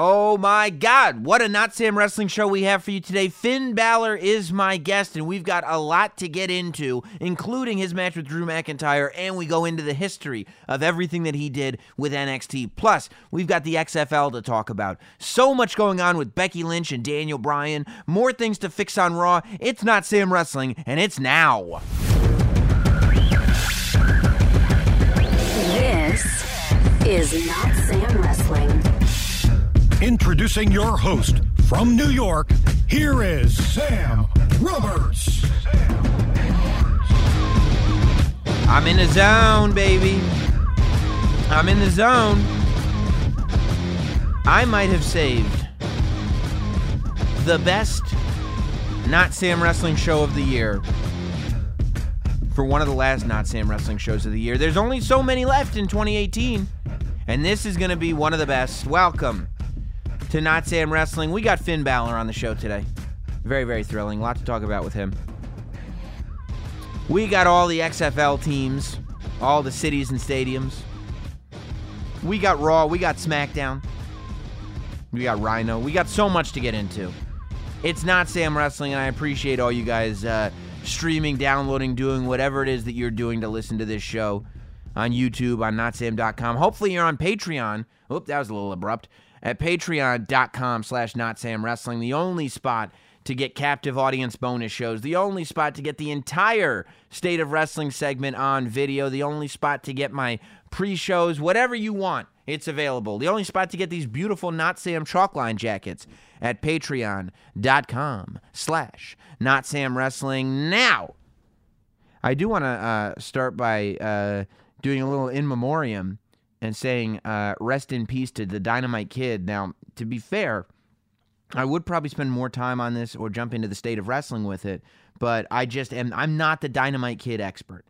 Oh my God, what a Not Sam Wrestling show we have for you today. Finn Balor is my guest, and we've got a lot to get into, including his match with Drew McIntyre, and we go into the history of everything that he did with NXT. Plus, we've got the XFL to talk about. So much going on with Becky Lynch and Daniel Bryan, more things to fix on Raw. It's Not Sam Wrestling, and it's now. This is Not Sam Wrestling. Introducing your host from New York, here is Sam Roberts. I'm in the zone, baby. I'm in the zone. I might have saved the best Not Sam Wrestling show of the year for one of the last Not Sam Wrestling shows of the year. There's only so many left in 2018, and this is going to be one of the best. Welcome to Not Sam Wrestling. We got Finn Balor on the show today. Very, very thrilling. A lot to talk about with him. We got all the XFL teams, all the cities and stadiums. We got Raw, we got SmackDown, we got Rhino. We got so much to get into. It's not Sam Wrestling, and I appreciate all you guys uh, streaming, downloading, doing whatever it is that you're doing to listen to this show on YouTube, on notsam.com. Hopefully you're on Patreon. Oop, that was a little abrupt. At patreon.com slash notsamwrestling, the only spot to get captive audience bonus shows, the only spot to get the entire State of Wrestling segment on video, the only spot to get my pre-shows, whatever you want, it's available. The only spot to get these beautiful Not Sam chalkline jackets at patreon.com slash notsamwrestling. Now, I do want to uh, start by uh, doing a little in memoriam and saying uh, rest in peace to the Dynamite Kid. Now, to be fair, I would probably spend more time on this or jump into the state of wrestling with it, but I just am I'm not the Dynamite Kid expert.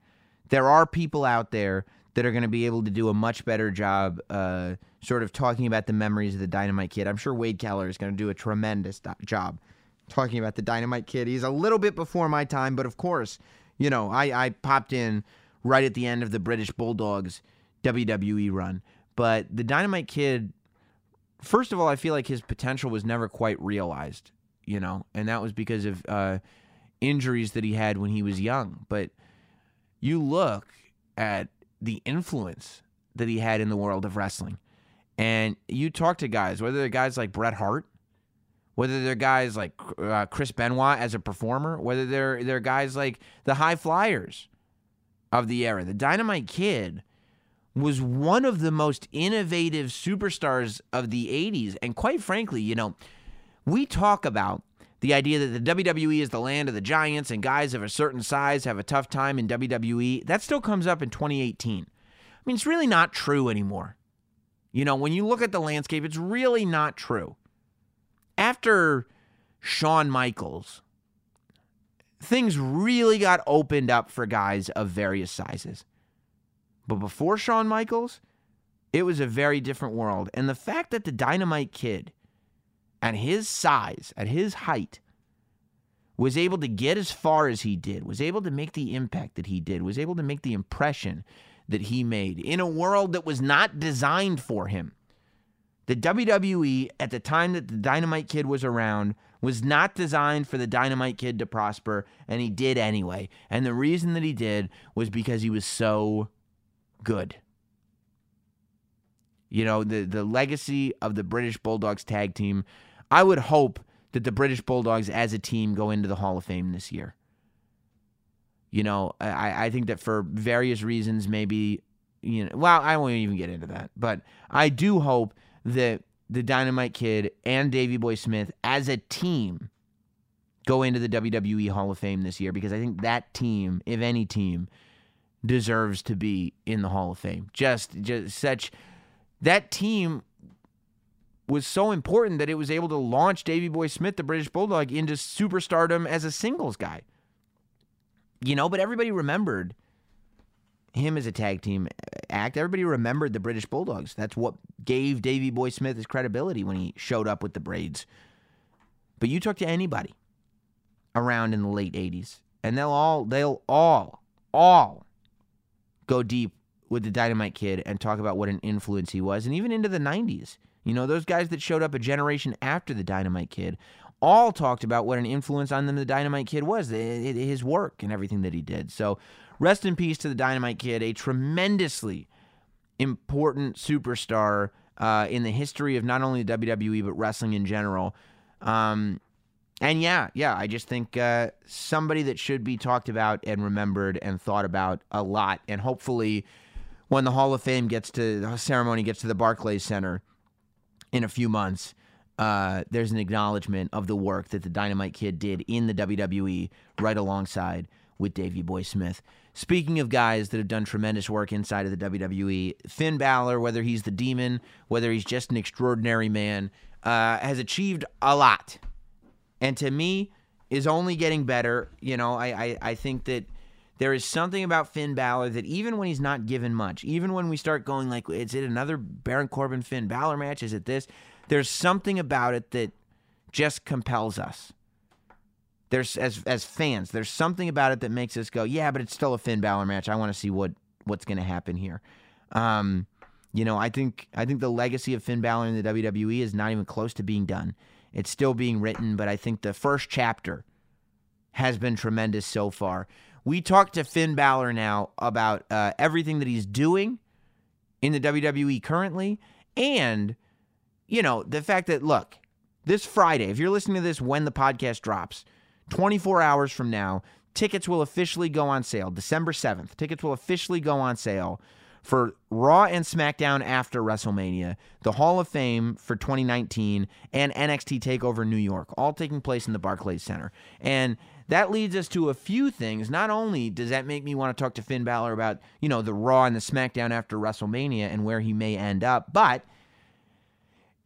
There are people out there that are going to be able to do a much better job uh, sort of talking about the memories of the Dynamite Kid. I'm sure Wade Keller is going to do a tremendous do- job talking about the Dynamite Kid. He's a little bit before my time, but of course, you know, I, I popped in right at the end of the British Bulldogs WWE run. But the Dynamite Kid, first of all, I feel like his potential was never quite realized, you know, and that was because of uh, injuries that he had when he was young. But you look at the influence that he had in the world of wrestling, and you talk to guys, whether they're guys like Bret Hart, whether they're guys like uh, Chris Benoit as a performer, whether they're they're guys like the High Flyers of the era. The Dynamite Kid was one of the most innovative superstars of the 80s. And quite frankly, you know, we talk about the idea that the WWE is the land of the giants and guys of a certain size have a tough time in WWE. That still comes up in 2018. I mean, it's really not true anymore. You know, when you look at the landscape, it's really not true. After Shawn Michaels, things really got opened up for guys of various sizes. But before Shawn Michaels, it was a very different world. And the fact that the Dynamite Kid, at his size, at his height, was able to get as far as he did, was able to make the impact that he did, was able to make the impression that he made in a world that was not designed for him. The WWE, at the time that the Dynamite Kid was around, was not designed for the Dynamite Kid to prosper, and he did anyway. And the reason that he did was because he was so good. You know, the, the legacy of the British Bulldogs tag team, I would hope that the British Bulldogs as a team go into the Hall of Fame this year. You know, I, I think that for various reasons, maybe, you know, well, I won't even get into that. But I do hope that the Dynamite Kid and Davey Boy Smith as a team go into the WWE Hall of Fame this year because I think that team, if any team, deserves to be in the Hall of Fame. Just just such that team was so important that it was able to launch Davey Boy Smith, the British Bulldog, into superstardom as a singles guy. You know, but everybody remembered him as a tag team act. Everybody remembered the British Bulldogs. That's what gave Davey Boy Smith his credibility when he showed up with the braids. But you talk to anybody around in the late 80s, and they'll all they'll all all go deep with the Dynamite Kid and talk about what an influence he was, and even into the 90s. You know, those guys that showed up a generation after the Dynamite Kid all talked about what an influence on them the Dynamite Kid was, his work and everything that he did. So, rest in peace to the Dynamite Kid, a tremendously important superstar uh, in the history of not only the WWE but wrestling in general. Um, and yeah, yeah, I just think uh, somebody that should be talked about and remembered and thought about a lot. And hopefully, when the Hall of Fame gets to the ceremony gets to the Barclays Center in a few months, uh, there's an acknowledgement of the work that the Dynamite Kid did in the WWE right alongside with Davey Boy Smith. Speaking of guys that have done tremendous work inside of the WWE, Finn Balor, whether he's the demon, whether he's just an extraordinary man, uh, has achieved a lot and to me is only getting better. You know, I, I, I think that there is something about Finn Balor that even when he's not given much, even when we start going like, is it another Baron Corbin Finn Balor match? Is it this? There's something about it that just compels us. There's as as fans, there's something about it that makes us go, yeah, but it's still a Finn Balor match. I want to see what what's going to happen here. Um, you know, I think I think the legacy of Finn Balor in the WWE is not even close to being done. It's still being written, but I think the first chapter has been tremendous so far. We talked to Finn Balor now about uh, everything that he's doing in the WWE currently, and you know the fact that look, this Friday, if you're listening to this when the podcast drops, 24 hours from now, tickets will officially go on sale. December 7th, tickets will officially go on sale for Raw and SmackDown after WrestleMania, the Hall of Fame for 2019, and NXT TakeOver New York, all taking place in the Barclays Center. And that leads us to a few things. Not only does that make me want to talk to Finn Balor about, you know, the Raw and the SmackDown after WrestleMania and where he may end up, but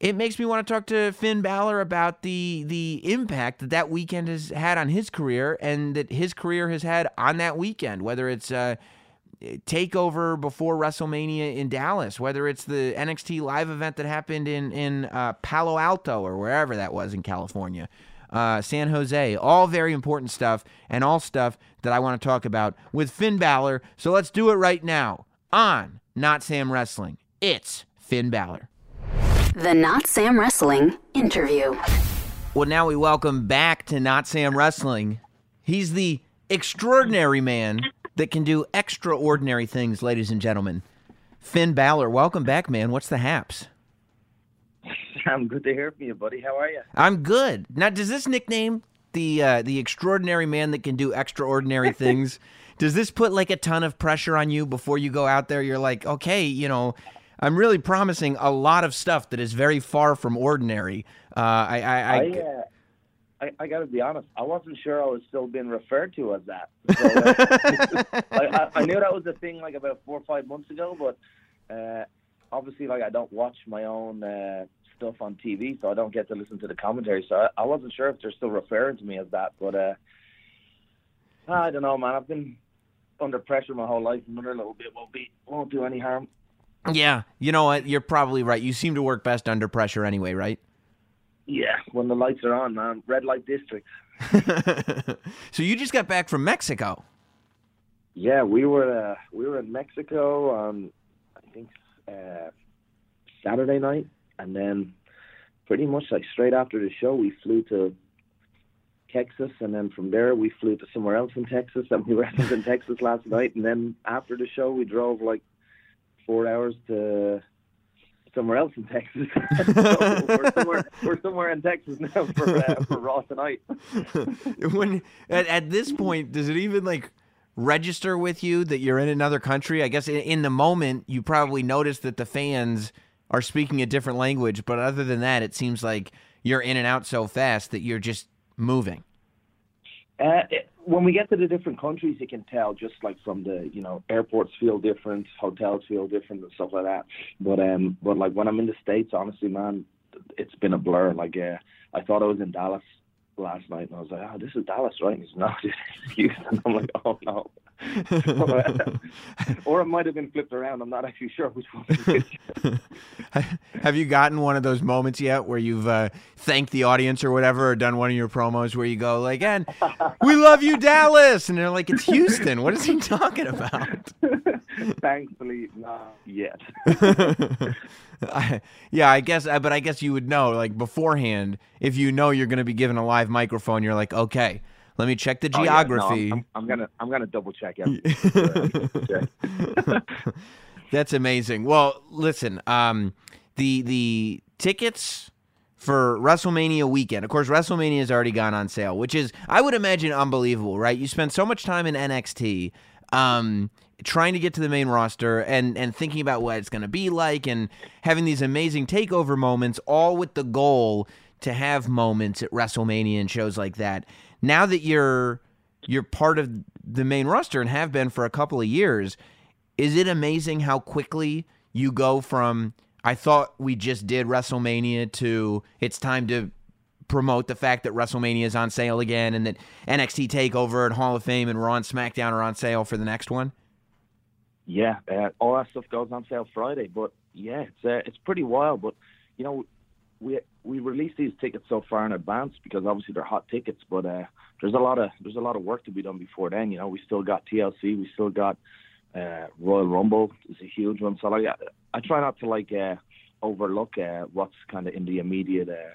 it makes me want to talk to Finn Balor about the the impact that that weekend has had on his career and that his career has had on that weekend. Whether it's uh, takeover before WrestleMania in Dallas, whether it's the NXT live event that happened in in uh, Palo Alto or wherever that was in California, uh, San Jose, all very important stuff and all stuff that I want to talk about with Finn Balor. So let's do it right now on Not Sam Wrestling. It's Finn Balor. The Not Sam Wrestling interview. Well, now we welcome back to Not Sam Wrestling. He's the extraordinary man that can do extraordinary things, ladies and gentlemen. Finn Balor, welcome back, man. What's the haps? I'm good to hear from you, buddy. How are you? I'm good. Now, does this nickname, the uh, the extraordinary man that can do extraordinary things, does this put like a ton of pressure on you before you go out there? You're like, okay, you know, I'm really promising a lot of stuff that is very far from ordinary. Uh, I, I, I, I uh, I, I got to be honest. I wasn't sure I was still being referred to as that. So, uh, I, I, knew that was a thing like about four or five months ago, but uh, obviously, like I don't watch my own uh, stuff on TV, so I don't get to listen to the commentary. So I, I wasn't sure if they're still referring to me as that. But uh, I don't know, man. I've been under pressure my whole life. Another little bit won't be won't do any harm. Yeah, you know what? You're probably right. You seem to work best under pressure anyway, right? Yeah, when the lights are on, man. Red light district. so you just got back from Mexico. Yeah, we were uh, we were in Mexico on I think uh, Saturday night, and then pretty much like straight after the show, we flew to Texas, and then from there we flew to somewhere else in Texas, and we were in Texas last night, and then after the show we drove like four hours to somewhere else in Texas. so we're, somewhere, we're somewhere in Texas now for uh, for Raw tonight. when at, at this point, does it even like register with you that you're in another country? I guess in, in the moment you probably notice that the fans are speaking a different language, but other than that, it seems like you're in and out so fast that you're just moving. Uh, it, when we get to the different countries, you can tell just like from the you know airports feel different, hotels feel different, and stuff like that. But um, but like when I'm in the states, honestly, man, it's been a blur. Like uh, I thought I was in Dallas last night, and I was like, oh, this is Dallas, right? And he's not, it's Houston. I'm like, oh no. or it might have been flipped around. I'm not actually sure which one. have you gotten one of those moments yet where you've uh, thanked the audience or whatever, or done one of your promos where you go like, "And we love you, Dallas," and they're like, "It's Houston. What is he talking about?" Thankfully, not yet. I, yeah, I guess, uh, but I guess you would know like beforehand if you know you're going to be given a live microphone. You're like, okay, let me check the Oh, yeah, no, I'm- geography. I'm, I'm gonna I'm gonna double check everything. That's amazing. Well, listen, um, the the tickets for WrestleMania weekend. Of course, WrestleMania has already gone on sale, which is I would imagine unbelievable, right? You spend so much time in NXT, um, trying to get to the main roster and and thinking about what it's going to be like, and having these amazing takeover moments, all with the goal to have moments at WrestleMania and shows like that. Now that you're you're part of the main roster and have been for a couple of years, is it amazing how quickly you go from I thought we just did WrestleMania to it's time to promote the fact that WrestleMania is on sale again and that NXT Takeover and Hall of Fame and Raw and SmackDown are on sale for the next one? Yeah, uh, all that stuff goes on sale Friday. But yeah, it's uh, it's pretty wild. But you know, we we release these tickets so far in advance because obviously they're hot tickets. But uh, there's a lot of there's a lot of work to be done before then. You know, we still got TLC, we still got uh, Royal Rumble is a huge one. So like, I, I try not to like uh, overlook uh, what's kind of in the immediate uh,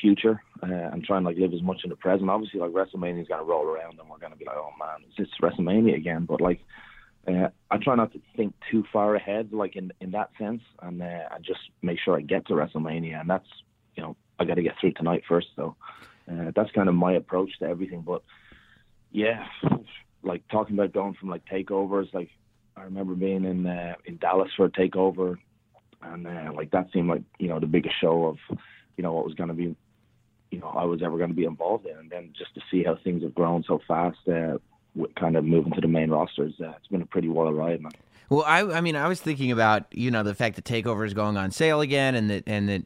future uh, and try and like live as much in the present. Obviously, like WrestleMania is gonna roll around and we're gonna be like, oh man, is this WrestleMania again? But like. Uh, I try not to think too far ahead, like in in that sense, and I just make sure I get to WrestleMania, and that's you know I got to get through tonight first. So uh, that's kind of my approach to everything. But yeah, like talking about going from like takeovers, like I remember being in uh, in Dallas for a takeover, and uh, like that seemed like you know the biggest show of you know what was going to be, you know I was ever going to be involved in, and then just to see how things have grown so fast. Uh, with kind of moving to the main rosters, uh, it's been a pretty wild ride, man. Well, I I mean, I was thinking about you know the fact that Takeover is going on sale again, and that and that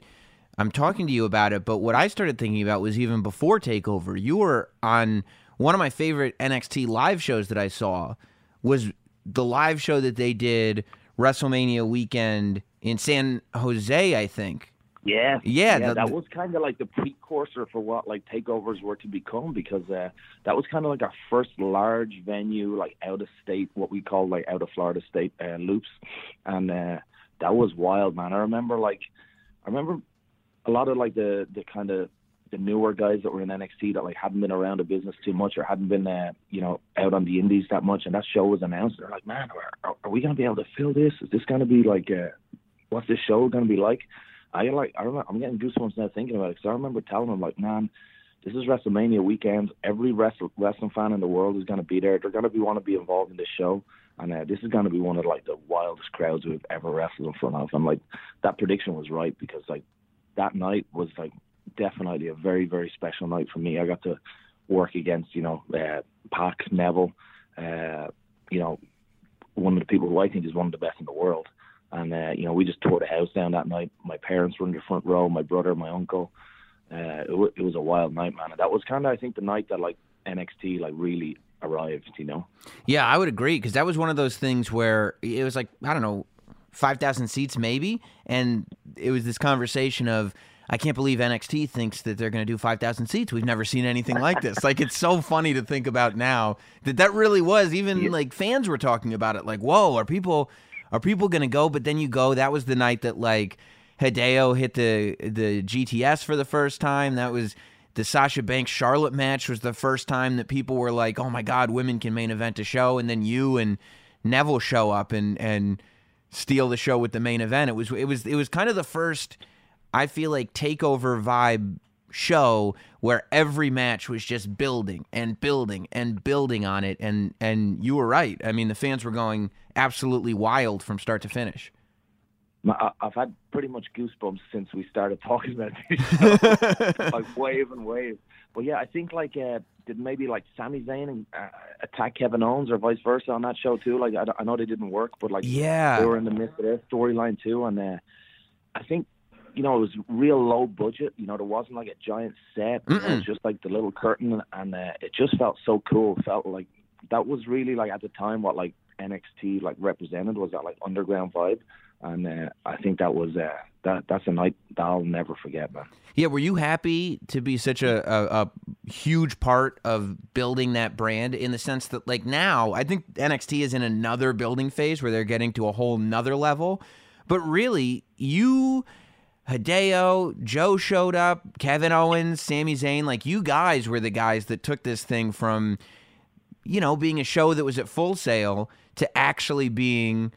I'm talking to you about it. But what I started thinking about was even before Takeover, you were on one of my favorite NXT live shows that I saw was the live show that they did WrestleMania weekend in San Jose, I think. Yeah, Yeah, yeah. the- that was kind of like the precursor for what like takeovers were to become because uh, that was kind of like our first large venue, like out of state, what we call like out of Florida state uh, loops, and uh, that was wild, man. I remember like, I remember a lot of like the the kind of the newer guys that were in NXT that like hadn't been around the business too much or hadn't been uh, you know out on the indies that much, and that show was announced. They're like, man, are, are we gonna be able to fill this? Is this gonna be like, uh, what's this show gonna be like? I like I remember I'm getting goosebumps now thinking about it because I remember telling them like, man, this is WrestleMania weekend. Every wrestle, wrestling fan in the world is to be there. They're to be want to be involved in this show, and uh, this is going to be one of like the wildest crowds we've ever wrestled in front of. And like that prediction was right because like that night was like definitely a very very special night for me. I got to work against you know uh, Pac Neville, uh, you know one of the people who I think is one of the best in the world. And uh, you know, we just tore the house down that night. My parents were in the front row, my brother, my uncle. Uh, it, w- it was a wild night, man. And that was kind of, I think, the night that like NXT like really arrived. You know? Yeah, I would agree because that was one of those things where it was like I don't know, five thousand seats maybe, and it was this conversation of I can't believe NXT thinks that they're going to do five thousand seats. We've never seen anything like this. like it's so funny to think about now that that really was. Even like fans were talking about it. Like, whoa, are people are people going to go? But then you go. That was the night that like Hideo hit the the GTS for the first time. That was the Sasha Banks Charlotte match was the first time that people were like, "Oh my God, women can main event a show," and then you and Neville show up and and steal the show with the main event. It was it was it was kind of the first I feel like takeover vibe show where every match was just building and building and building on it and and you were right. I mean, the fans were going absolutely wild from start to finish. I've had pretty much goosebumps since we started talking about this like wave and wave. But yeah, I think like uh, did maybe like Sami Zayn and, uh, attack Kevin Owens or vice versa on that show too. Like I, I know they didn't work, but like Yeah. they were in the midst of their storyline too, and uh, I think you know it was real low budget. You know there wasn't like a giant set. It was just like the little curtain, and uh, it just felt so cool. It felt like that was really like at the time what like NXT like represented was that like underground vibe, and uh, I think that was uh, that that's a night that I'll never forget, man. Yeah, were you happy to be such a, a, a huge part of building that brand in the sense that, like, now I think NXT is in another building phase where they're getting to a whole nother level. But really, you, Hideo, Joe showed up, Kevin Owens, Sami Zayn, like you guys were the guys that took this thing from, you know, being a show that was at Full Sail to actually being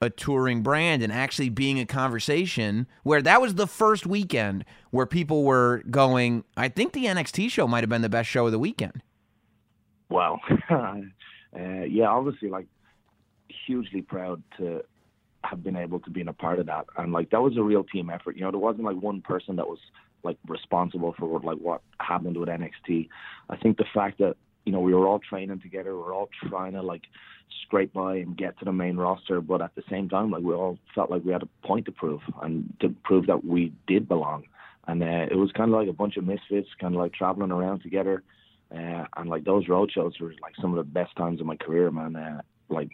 a touring brand and actually being a conversation where that was the first weekend where people were going, I think the NXT show might have been the best show of the weekend. Well, uh, yeah, obviously, like hugely proud to have been able to be in a part of that, and like that was a real team effort. You know, there wasn't like one person that was like responsible for like what happened with NXT. I think the fact that you know we were all training together, we are all trying to like scrape by and get to the main roster, but at the same time, like we all felt like we had a point to prove and to prove that we did belong. And uh, it was kind of like a bunch of misfits, kind of like traveling around together. Uh, and like those road shows were like some of the best times of my career, man. Uh, like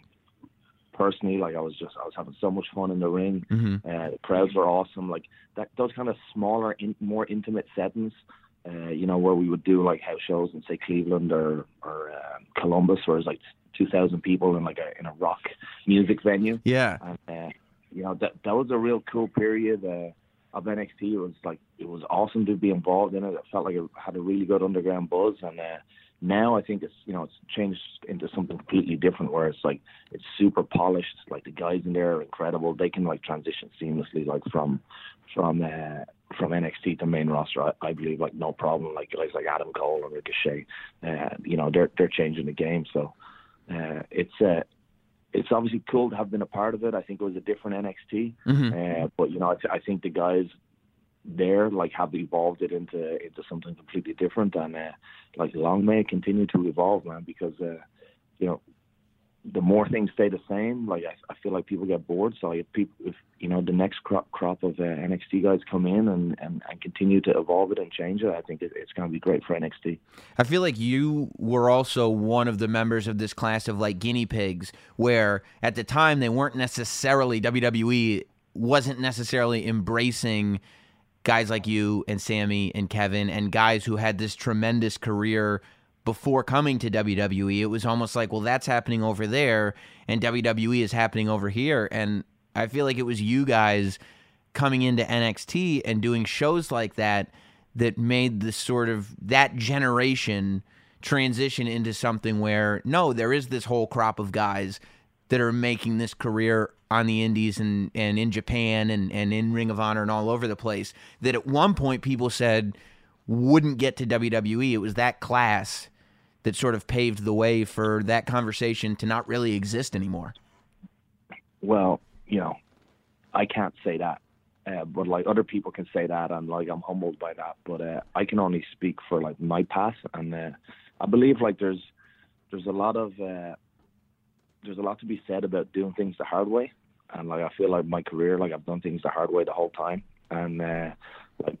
personally, like I was just I was having so much fun in the ring. Mm-hmm. Uh, the crowds were awesome. Like that, those kind of smaller, in, more intimate settings. Uh, you know, where we would do like house shows in say Cleveland or or uh, Columbus, where it's like 2,000 people in like a in a rock music venue. Yeah. And uh, you know that that was a real cool period uh, of NXT. It was like it was awesome to be involved in it. It felt like it had a really good underground buzz, and uh, now I think it's you know it's changed into something completely different where it's like it's super polished. Like the guys in there are incredible. They can like transition seamlessly, like from from uh, from NXT to main roster. I, I believe like no problem. Like guys like Adam Cole and Ricochet, uh, you know they're they're changing the game. So uh, it's uh, it's obviously cool to have been a part of it. I think it was a different NXT, Mm-hmm. uh, but you know, I, th- I think the guys there like have evolved it into into something completely different, and uh, like long may it continue to evolve, man. Because uh, you know, the more things stay the same, like I, I feel like people get bored. So if people, if you know, the next crop crop of uh, NXT guys come in and, and and continue to evolve it and change it, I think it, it's going to be great for NXT. I feel like you were also one of the members of this class of like guinea pigs, where at the time they weren't necessarily WWE wasn't necessarily embracing guys like you and Sami and Kevin and guys who had this tremendous career before coming to WWE. It was almost like, well, that's happening over there, and WWE is happening over here. And I feel like it was you guys coming into NXT and doing shows like that that made the sort of that generation transition into something where no, there is this whole crop of guys that are making this career on the indies and, and in Japan and, and in Ring of Honor and all over the place that at one point people said wouldn't get to WWE. It was that class that sort of paved the way for that conversation to not really exist anymore. Well, you know, I can't say that, uh, but like other people can say that, and like I'm humbled by that. But uh, I can only speak for like my path, and uh, I believe like there's there's a lot of uh, there's a lot to be said about doing things the hard way, and like I feel like my career, like I've done things the hard way the whole time, and uh, like,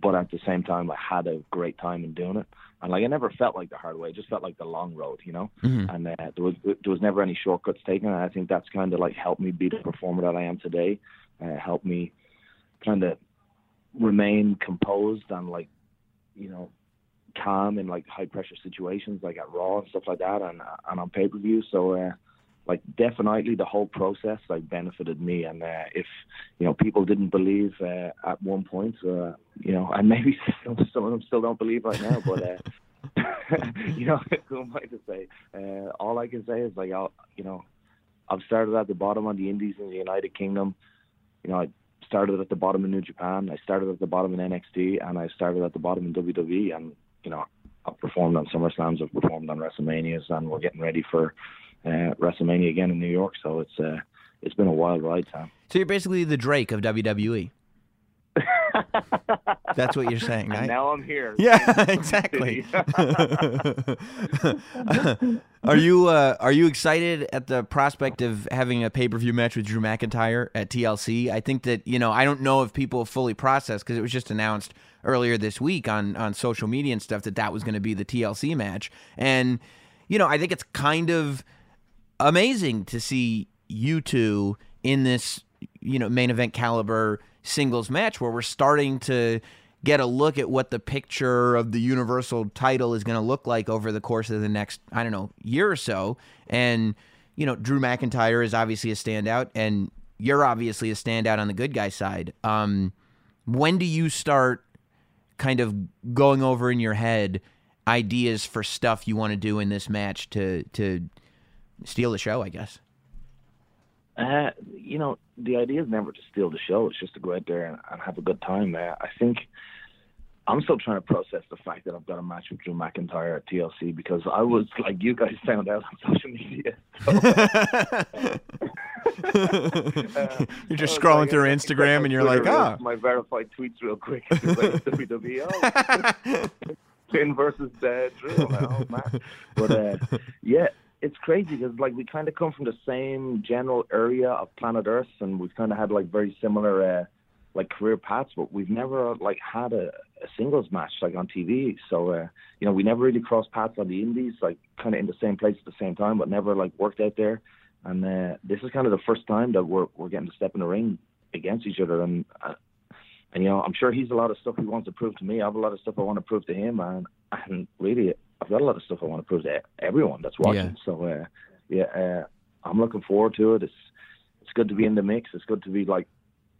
but at the same time, I had a great time in doing it, and like I never felt like the hard way, it just felt like the long road, you know. Mhm. And uh, there was there was never any shortcuts taken, and I think that's kind of like helped me be the performer that I am today, uh, helped me kind of remain composed and like you know calm in like high pressure situations like at Raw and stuff like that and uh, and on pay per view. So uh, like definitely the whole process like benefited me. And uh, if you know people didn't believe uh, at one point, uh, you know, and maybe some, some of them still don't believe right now, but. Uh, you know, who am I to say? Uh, all I can say is like, I'll, you know, I've started at the bottom on the Indies in the United Kingdom. You know, I started at the bottom in New Japan. I started at the bottom in NXT, and I started at the bottom in WWE. And you know, I've performed on SummerSlams, I've performed on WrestleManias, and we're getting ready for uh, WrestleMania again in New York. So it's uh, it's been a wild ride, Sam. So you're basically the Drake of WWE. That's what you're saying, right? Now I'm here. Yeah, exactly. are you uh, are you excited at the prospect of having a pay per view match with Drew McIntyre at TLC? I think that you know I don't know if people fully processed because it was just announced earlier this week on on social media and stuff that that was going to be the TLC match, and you know I think it's kind of amazing to see you two in this you know main event caliber singles match where we're starting to get a look at what the picture of the universal title is going to look like over the course of the next I don't know year or so and you know Drew McIntyre is obviously a standout and you're obviously a standout on the good guy side. Um, when do you start kind of going over in your head ideas for stuff you want to do in this match to to steal the show? I guess. Uh, you know, the idea is never to steal the show. It's just to go out there and, and have a good time. Uh, I think I'm still trying to process the fact that I've got a match with Drew McIntyre at TLC because I was like you guys found out on social media. So, you're just scrolling like, through Instagram and you're like, ah, oh. my verified tweets real quick. It's like WWE. Finn versus uh, Drew. Like, oh man, but uh, yeah, it's crazy because like we kind of come from the same general area of planet Earth, and we've kind of had like very similar uh, like career paths, but we've never like had a, a singles match like on TV. So uh, you know, we never really crossed paths on the Indies, like kind of in the same place at the same time, but never like worked out there. And uh, this is kind of the first time that we're we're getting to step in the ring against each other, and uh, and you know, I'm sure he's a lot of stuff he wants to prove to me. I have a lot of stuff I want to prove to him, and and really, I've got a lot of stuff I want to prove to everyone that's watching. Yeah. So uh, yeah, uh, I'm looking forward to it. It's it's good to be in the mix. It's good to be like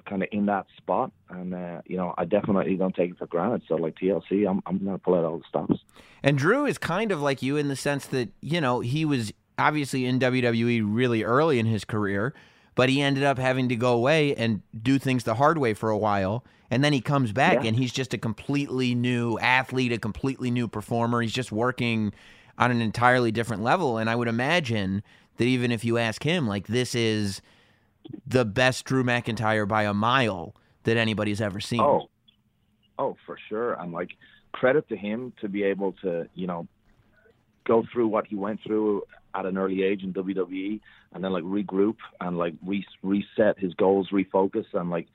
kind of in that spot, and uh, you know, I definitely don't take it for granted. So like TLC, I'm I'm gonna pull out all the stops. And Drew is kind of like you in the sense that you know he was obviously in WWE really early in his career, but he ended up having to go away and do things the hard way for a while. And then he comes back yeah. and he's just a completely new athlete, a completely new performer. He's just working on an entirely different level. And I would imagine that even if you ask him, like, this is the best Drew McIntyre by a mile that anybody's ever seen. Oh, oh, for sure. I'm like credit to him to be able to, you know, go through what he went through at an early age in WWE, and then like regroup and like re- reset his goals, refocus, and like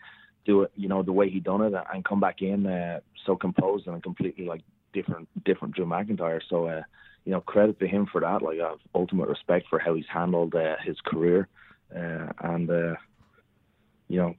do it, you know, the way he done it, and come back in uh, so composed and completely like different, different Drew McIntyre. So, uh, you know, credit to him for that. Like, I have ultimate respect for how he's handled uh, his career uh, and uh, you know,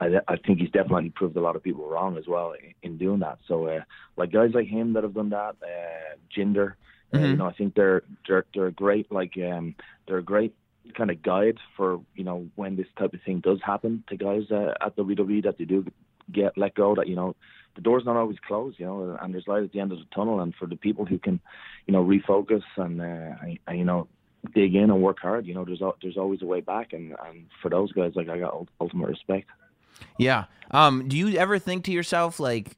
I, I think he's definitely proved a lot of people wrong as well in, in doing that. So, uh, like guys like him that have done that, uh, Jinder, mm-hmm. uh, you know, I think they're they're they're a great. Like, um, they're a great kind of guide for you know when this type of thing does happen to guys uh, at WWE that they do get let go. That you know, the door's not always closed. You know, and there's light at the end of the tunnel. And for the people who can, you know, refocus and, uh, and you know dig in and work hard. You know, there's there's always a way back, and and for those guys, like I got ultimate respect. Yeah. Um. Do you ever think to yourself like?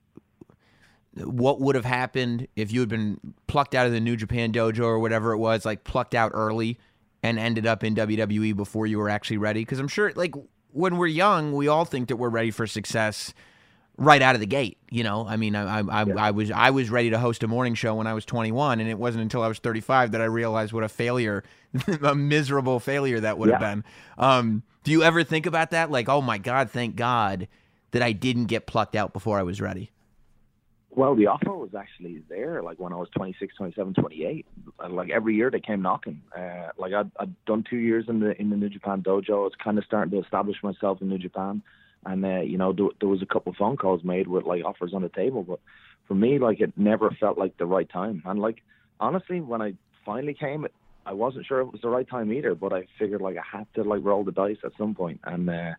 What would have happened if you had been plucked out of the New Japan dojo or whatever it was, like plucked out early and ended up in WWE before you were actually ready? Because I'm sure, like, when we're young, we all think that we're ready for success right out of the gate. You know, I mean, I, I, yeah. I, was I was ready to host a morning show when I was 21, and it wasn't until I was 35 that I realized what a failure, a miserable failure that would yeah. have been. Um, do you ever think about that? Like, oh my God, thank God that I didn't get plucked out before I was ready. Well, the offer was actually there, like when I was 26, 27, 28. Like every year they came knocking. Uh, like I'd, I'd done two years in the in the New Japan dojo. I was kind of starting to establish myself in New Japan and uh, you know there, there was a couple of phone calls made with like offers on the table, but for me, like it never felt like the right time. And like honestly, when I finally came, I wasn't sure it was the right time either. But I figured like I had to like roll the dice at some point, and uh,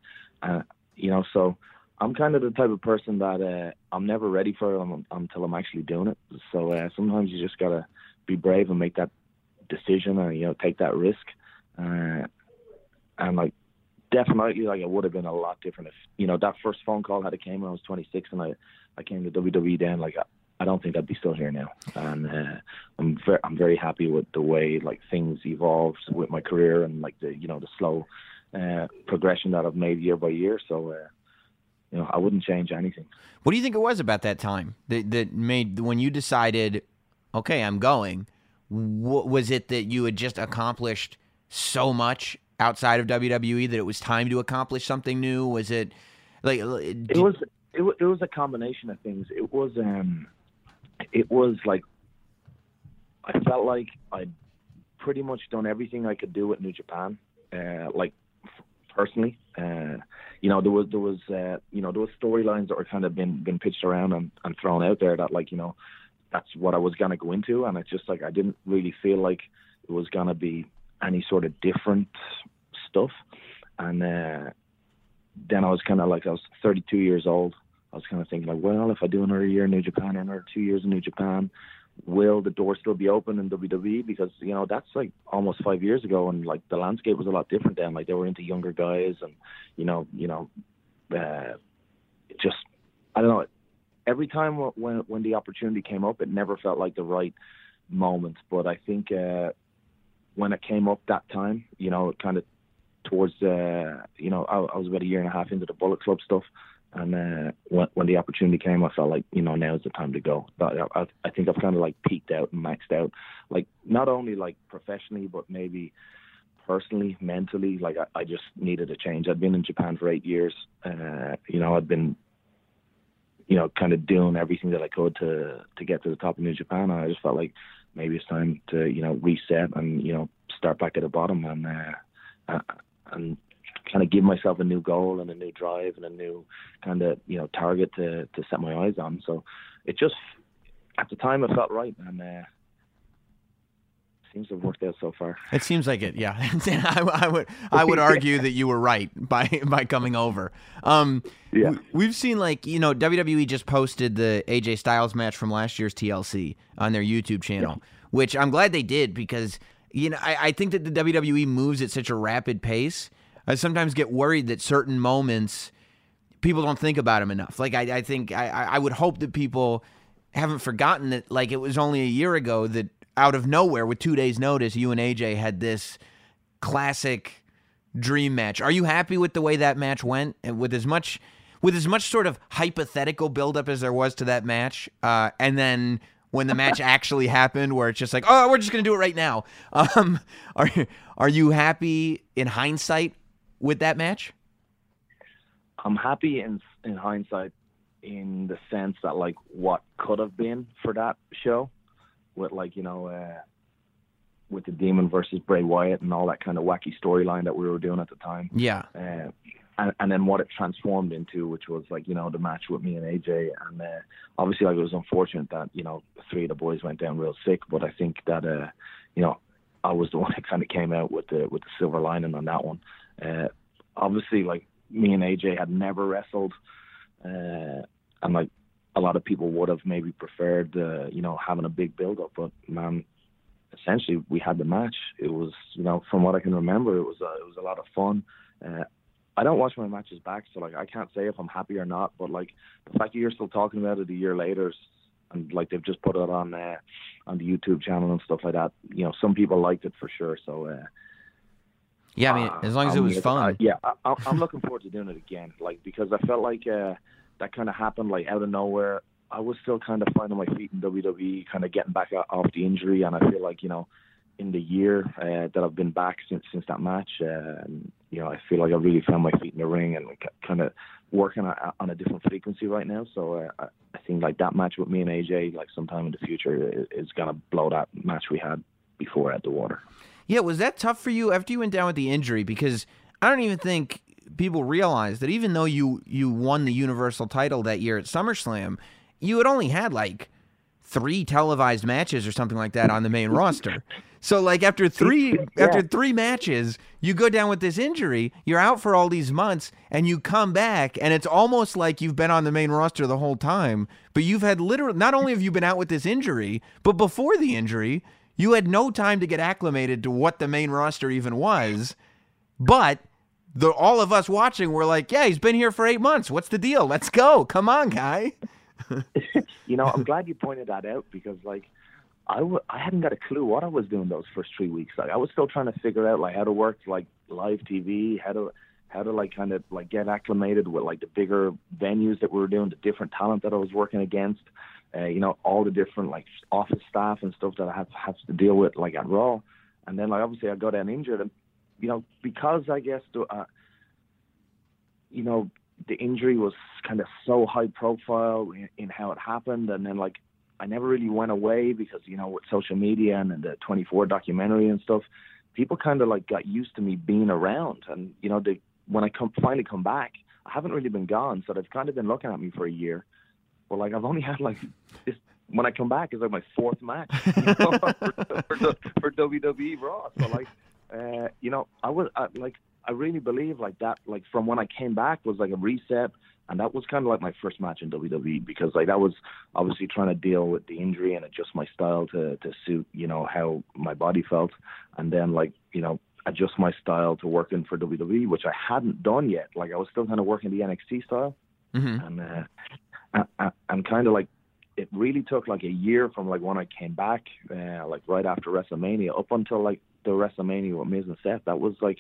uh, you know, so I'm kind of the type of person that uh, I'm never ready for it until I'm actually doing it. So uh, sometimes you just gotta be brave and make that decision, and you know, take that risk. Uh, and like definitely like it would have been a lot different if you know that first phone call had it came when I was 26 and I I came to WWE then like I, I don't think I'd be still here now and uh, I'm very I'm very happy with the way like things evolved with my career and like the you know the slow uh, progression that I've made year by year so uh, you know I wouldn't change anything. What do you think it was about that time that that made when you decided okay I'm going what was it that you had just accomplished so much outside of WWE that it was time to accomplish something new? Was it like did... it was it, it was a combination of things. It was um it was like I felt like I'd pretty much done everything I could do with New Japan. Uh, like personally, uh, you know, there was there was uh, you know there was storylines that were kind of been been pitched around and, and thrown out there that like you know that's what I was gonna go into, and it's just like I didn't really feel like it was gonna be any sort of different stuff. And uh, then I was kind of like I was 32 years old. I was kind of thinking like, well, if I do another year in New Japan or another two years in New Japan, will the door still be open in WWE? Because you know that's like almost five years ago, and like the landscape was a lot different then. Like they were into younger guys, and you know, you know, uh, just I don't know. Every time when when the opportunity came up, it never felt like the right moment. But I think uh, when it came up that time, you know, kind of towards uh, you know, I, I was about a year and a half into the Bullet Club stuff. And uh, when, when the opportunity came, I felt like you know now is the time to go. But I, I think I've kind of like peaked out and maxed out, like not only like professionally, but maybe personally, mentally. Like I, I just needed a change. I'd been in Japan for eight years. Uh, you know, I'd been you know kind of doing everything that I could to to get to the top of New Japan. And I just felt like maybe it's time to you know reset and you know start back at the bottom and uh, and kind of give myself a new goal and a new drive and a new kind of you know target to to set my eyes on. So it just at the time it felt right and. Uh, seems to have worked out so far. It seems like it, yeah. I, I, would I would argue that you were right by by coming over. Um, yeah, we've seen like you know WWE just posted the AJ Styles match from last year's TLC on their YouTube channel, yeah. which I'm glad they did because you know I, I think that the WWE moves at such a rapid pace I sometimes get worried that certain moments people don't think about them enough. Like I, I think I, I would hope that people haven't forgotten that like it was only a year ago that out of nowhere with two days notice you and AJ had this classic dream match. Are you happy with the way that match went and with as much with as much sort of hypothetical buildup as there was to that match, uh, and then when the match actually happened, where it's just like, oh, we're just gonna do it right now. Um, are are you happy in hindsight with that match? I'm happy in in hindsight, in the sense that like what could have been for that show, with like you know, uh, with the Demon versus Bray Wyatt and all that kind of wacky storyline that we were doing at the time. Yeah. Uh, and, and then what it transformed into, which was like you know the match with me and AJ, and uh, obviously like it was unfortunate that you know three of the boys went down real sick, but I think that uh, you know I was the one that kind of came out with the with the silver lining on that one. Uh, obviously, like me and AJ had never wrestled, uh, and like a lot of people would have maybe preferred, uh, you know, having a big build up. But man, essentially, we had the match. It was, you know, from what I can remember, it was a, it was a lot of fun. Uh, I don't watch my matches back, so like I can't say if I'm happy or not. But like the fact that you're still talking about it a year later, and like they've just put it on uh, on the YouTube channel and stuff like that. You know, some people liked it for sure. So uh, yeah, I mean, as long as it was fun. Uh, yeah, I, am looking forward to doing it again. Like because I felt like uh, that kind of happened like out of nowhere. I was still kind of finding my feet in WWE, kind of getting back off the injury, and I feel like you know, in the year uh, that I've been back since since that match, uh, you know, I feel like I really found my feet in the ring and kind of working on a different frequency right now. So uh, I think like that match with me and AJ, like sometime in the future, is, is gonna blow that match we had before at the water. Yeah, was that tough for you after you went down with the injury? Because I don't even think people realize that even though you you won the Universal title that year at SummerSlam, you had only had like three televised matches or something like that on the main roster. So like after three yeah. after three matches, you go down with this injury, you're out for all these months and you come back and it's almost like you've been on the main roster the whole time, but you've had literally not only have you been out with this injury, but before the injury, you had no time to get acclimated to what the main roster even was. But the all of us watching were like, "Yeah, he's been here for eight months. What's the deal? Let's go! Come on, guy." you know, I'm glad you pointed that out because, like, I w- I hadn't got a clue what I was doing those first three weeks. Like, I was still trying to figure out like how to work like live TV, how to how to like kind of like get acclimated with like the bigger venues that we were doing, the different talent that I was working against uh, you know, all the different like office staff and stuff that I have have to deal with like at Raw, and then like obviously I got injured, and you know because I guess the, uh, you know the injury was kind of so high profile in, in how it happened, and then like I never really went away because you know with social media and, and the 24 documentary and stuff, people kind of like got used to me being around, and you know they when I come finally come back, I haven't really been gone, so they've kind of been looking at me for a year well, like I've only had like this when I come back is like my fourth match you know, for, for, for, WWE Raw. So like, uh, you know, I was I, like I really believe like that. Like from when I came back was like a reset, and that was kind of like my first match in WWE because like that was obviously trying to deal with the injury and adjust my style to to suit you know how my body felt, and then like you know adjust my style to working for WWE, which I hadn't done yet. Like I was still kind of working the NXT style, Mhm. and uh, and, and- kind of like it really took like a year from like when I came back, uh, like right after WrestleMania, up until like the WrestleMania with Miz and Seth. That was like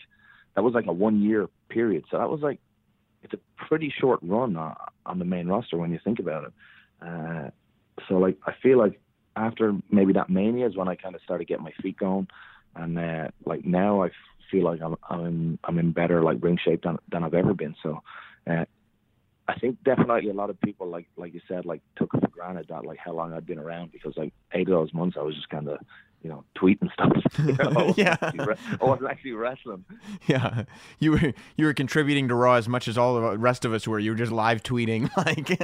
that was like a one year period. So that was like it's a pretty short run uh, on the main roster when you think about it. Uh, so like I feel like after maybe that Mania is when I kind of started getting my feet going, and uh, like now I feel like I'm I'm I'm in better like ring shape than than I've ever been. So. Uh, I think definitely a lot of people like like you said like took for granted that like how long I'd been around because like eight of those months I was just kind of you know tweeting stuff. You know, I wasn't Yeah. re- I wasn't actually wrestling. Yeah, you were you were contributing to Raw as much as all the rest of us were. You were just live tweeting, like.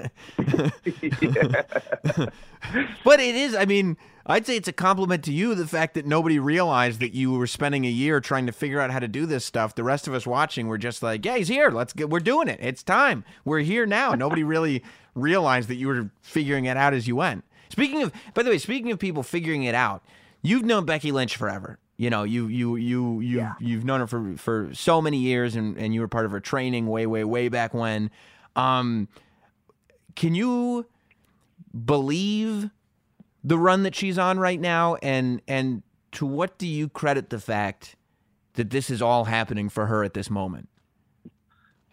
but it is. I mean, I'd say it's a compliment to you the fact that nobody realized that you were spending a year trying to figure out how to do this stuff. The rest of us watching were just like, "Yeah, he's here. Let's get. We're doing it. It's time. We're here now." Nobody really realized that you were figuring it out as you went. Speaking of, by the way, speaking of people figuring it out, you've known Becky Lynch forever. You know, you you you you you've known her for for so many years, and and you were part of her training way way way back when. Um, can you believe the run that she's on right now, and and to what do you credit the fact that this is all happening for her at this moment?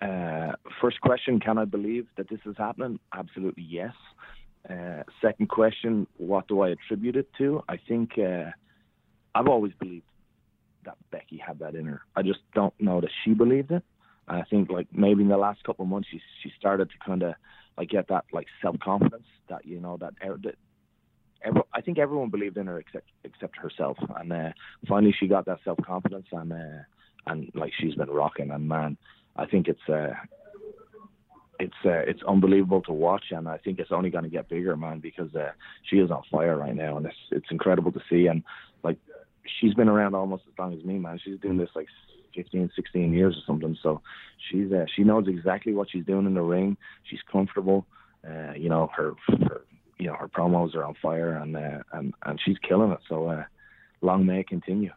Uh, first question: Can I believe that this is happening? Absolutely yes. Uh, second question: What do I attribute it to? I think uh, I've always believed that Becky had that in her. I just don't know that she believed it. And I think like maybe in the last couple of months she she started to kind of like get that like self confidence that you know that, er- that every, I think everyone believed in her except except herself. And uh, finally she got that self confidence and uh, and like she's been rocking. And man, I think it's uh, it's uh, it's unbelievable to watch, and I think it's only going to get bigger, man, because uh, she is on fire right now, and it's it's incredible to see. And like she's been around almost as long as me, man. She's doing this like 15, 16 years or something. So she's uh, she knows exactly what she's doing in the ring. She's comfortable. Uh, you know her, her you know her promos are on fire, and uh, and and she's killing it. So uh, long may it continue.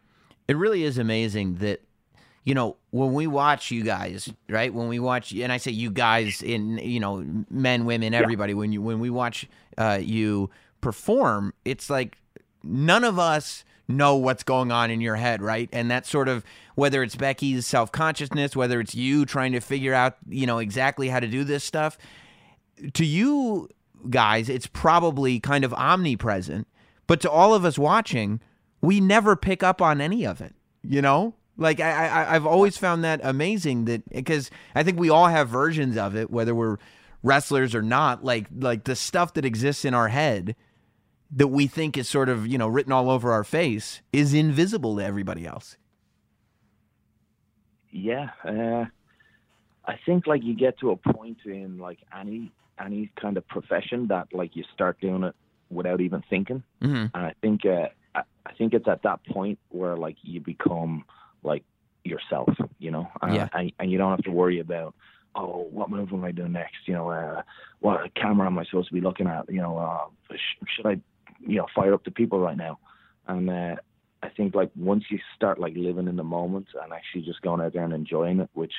It really is amazing that you know when we watch you guys, right? When we watch, and I say you guys in you know men, women, everybody. When you when we watch uh, you perform, it's like none of us know what's going on in your head, right? And that's sort of whether it's Becky's self consciousness, whether it's you trying to figure out you know exactly how to do this stuff. To you guys, it's probably kind of omnipresent, but to all of us watching, we never pick up on any of it. You know, like I, I I've always found that amazing that because I think we all have versions of it, whether we're wrestlers or not. Like like the stuff that exists in our head that we think is sort of you know written all over our face is invisible to everybody else. Yeah, uh, I think like you get to a point in like any any kind of profession that like you start doing it without even thinking, Mhm. and I think uh, I, I think it's at that point where like you become like yourself, you know, uh, Yeah. and, and you don't have to worry about oh what move am I doing next, you know, uh, what camera am I supposed to be looking at, you know, uh, sh- should I you know fire up the people right now, and uh, I think like once you start like living in the moment and actually just going out there and enjoying it, which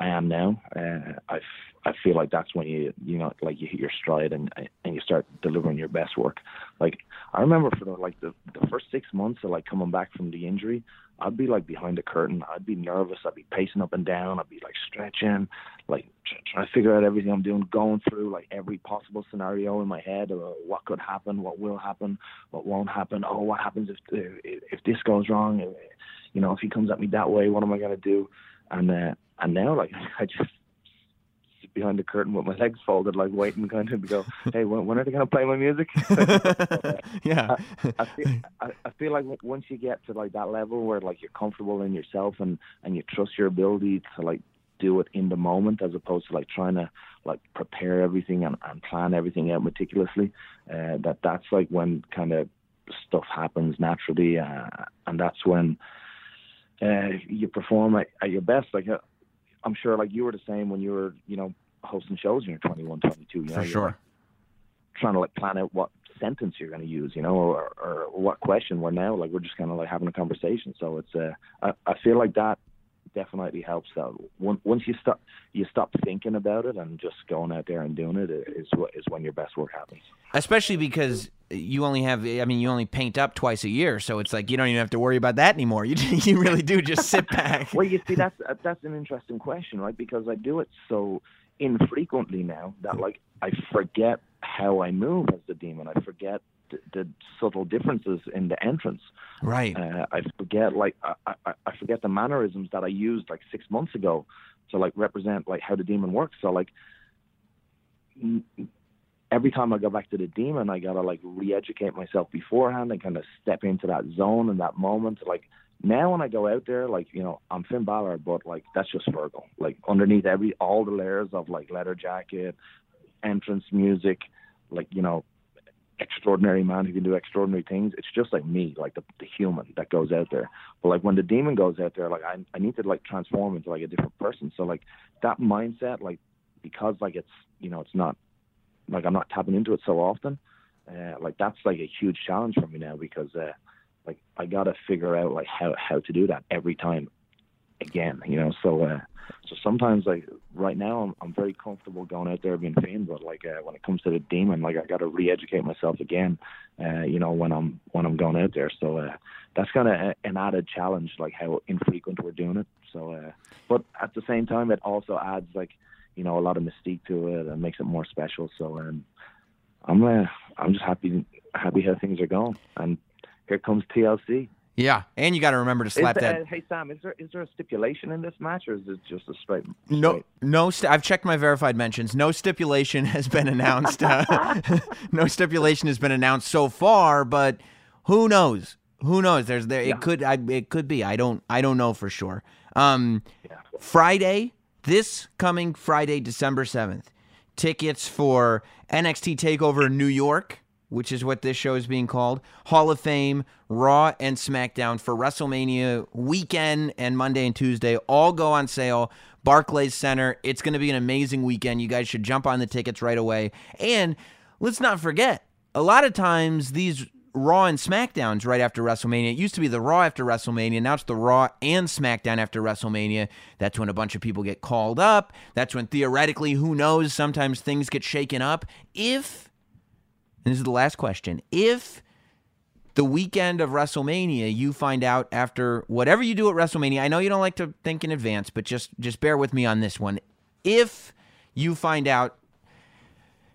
I am now, uh, I, I feel like that's when you you know like you hit your stride and and you start delivering your best work. Like I remember for the, like the the first six months of like coming back from the injury, I'd be like behind the curtain. I'd be nervous. I'd be pacing up and down. I'd be like stretching, like trying to figure out everything I'm doing, going through like every possible scenario in my head of what could happen, what will happen, what won't happen. Oh, what happens if if, if this goes wrong? You know, if he comes at me that way, what am I gonna do? And uh, and now like I just sit behind the curtain with my legs folded, like waiting kind of to go, hey, when, when are they gonna play my music? yeah. I feel, I, I feel like once you get to like that level where like you're comfortable in yourself and and you trust your ability to like do it in the moment as opposed to like trying to like prepare everything and, and plan everything out meticulously uh, that that's like when kind of stuff happens naturally uh, and that's when uh, you perform at, at your best. Like uh, I'm sure, like you were the same when you were, you know, hosting shows when you're 21, 22. You know, For sure. trying to like plan out what sentence you're going to use, you know, or, or what question. Where now, like we're just kind of like having a conversation. So it's, uh, I, I feel like that definitely helps. Out once once you stop, you stop thinking about it and just going out there and doing it is what is when your best work happens. Especially because you only have, I mean, you only paint up twice a year, so it's like you don't even have to worry about that anymore. You you really do just sit back. Well, you see, that's that's an interesting question, right? Because I do it so infrequently now that like I forget how I move as the demon. I forget the, the subtle differences in the entrance. Right. Uh, I forget like I, I, I forget the mannerisms that I used like six months ago to like represent like how the demon works. So like every time I go back to the demon, I gotta like re-educate myself beforehand and kind of step into that zone and that moment. Like now when I go out there, like you know I'm Finn Balor, but like that's just Fergal. Like underneath every all the layers of like leather jacket, entrance music, like you know extraordinary man who can do extraordinary things. It's just like me, like the, the human that goes out there. But like when the demon goes out there, like I I need to like transform into like a different person. So like that mindset, like because like it's you know it's not like I'm not tapping into it so often. Uh, like that's like a huge challenge for me now because uh, like I gotta figure out like how how to do that every time again. You know, so uh, so sometimes like right now I'm I'm very comfortable going out there being Finn, but like uh, when it comes to the demon, like I gotta re-educate myself again. Uh, you know, when I'm when I'm going out there. So uh, that's kind of an added challenge, like how infrequent we're doing it. So, uh, but at the same time, it also adds like you know a lot of mystique to it and makes it more special. So um, I'm uh, I'm just happy happy how things are going. And here comes TLC. Yeah, and you got to remember to slap is there, that. uh, hey Sam, is there is there a stipulation in this match or is it just a straight? No, straight- no. St- I've checked my verified mentions. No stipulation has been announced. Uh, no stipulation has been announced so far, but who knows? Who knows? There's there. Yeah. It could. I, it could be. I don't. I don't know for sure. Um, Yeah. Friday, this coming Friday, December seventh. Tickets for NXT Takeover New York, which is what this show is being called. Hall of Fame, Raw, and SmackDown for WrestleMania weekend and Monday and Tuesday all go on sale. Barclays Center. It's going to be an amazing weekend. You guys should jump on the tickets right away. And let's not forget, a lot of times these Raw and SmackDowns right after WrestleMania. It used to be the Raw after WrestleMania. Now it's the Raw and SmackDown after WrestleMania. That's when a bunch of people get called up. That's when theoretically, who knows, sometimes things get shaken up. If, and this is the last question, if the weekend of WrestleMania, you find out after whatever you do at WrestleMania. I know you don't like to think in advance, but just just bear with me on this one. If you find out,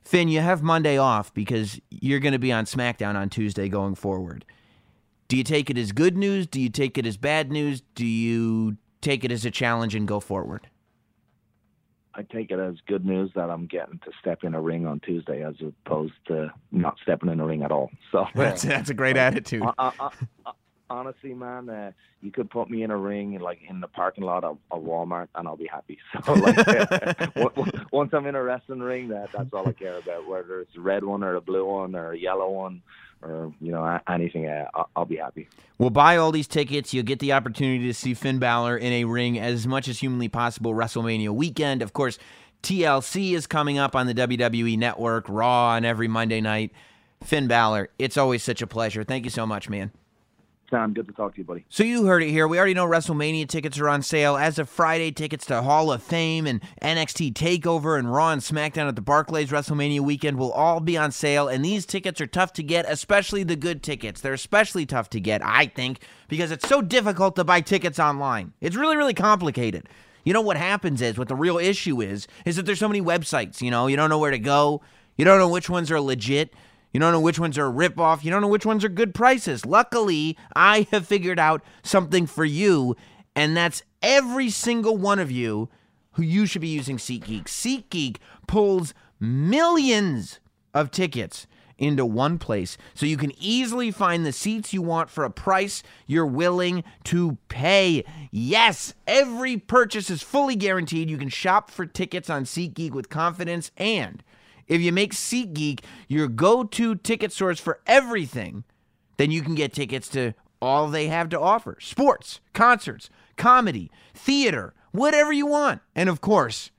Finn, you have Monday off because you're going to be on SmackDown on Tuesday going forward. Do you take it as good news? Do you take it as bad news? Do you take it as a challenge and go forward? I take it as good news that I'm getting to step in a ring on Tuesday as opposed to not stepping in a ring at all. So That's that's a great attitude. Uh, uh, uh, uh, honestly, man, uh, you could put me in a ring, like in the parking lot of, of Walmart, and I'll be happy. So, like, on- on- once I'm in a wrestling ring, that that's all I care about. Whether it's a red one or a blue one or a yellow one, or you know anything, uh, I'll, I'll be happy. We'll buy all these tickets. You'll get the opportunity to see Finn Balor in a ring as much as humanly possible WrestleMania weekend. Of course, TLC is coming up on the WWE Network, Raw on every Monday night. Finn Balor, it's always such a pleasure. Thank you so much, man. Sam, good to talk to you, buddy. So you heard it here. We already know WrestleMania tickets are on sale. As of Friday, tickets to Hall of Fame and NXT Takeover and Raw and SmackDown at the Barclays WrestleMania weekend will all be on sale. And these tickets are tough to get, especially the good tickets. They're especially tough to get, I think, because it's so difficult to buy tickets online. It's really, really complicated. You know what happens is what the real issue is is that there's so many websites. You know, you don't know where to go. You don't know which ones are legit. You don't know which ones are a ripoff. You don't know which ones are good prices. Luckily, I have figured out something for you, and that's every single one of you who you should be using SeatGeek. SeatGeek pulls millions of tickets into one place so you can easily find the seats you want for a price you're willing to pay. Yes, every purchase is fully guaranteed. You can shop for tickets on SeatGeek with confidence and if you make SeatGeek your go to ticket source for everything, then you can get tickets to all they have to offer sports, concerts, comedy, theater, whatever you want. And of course,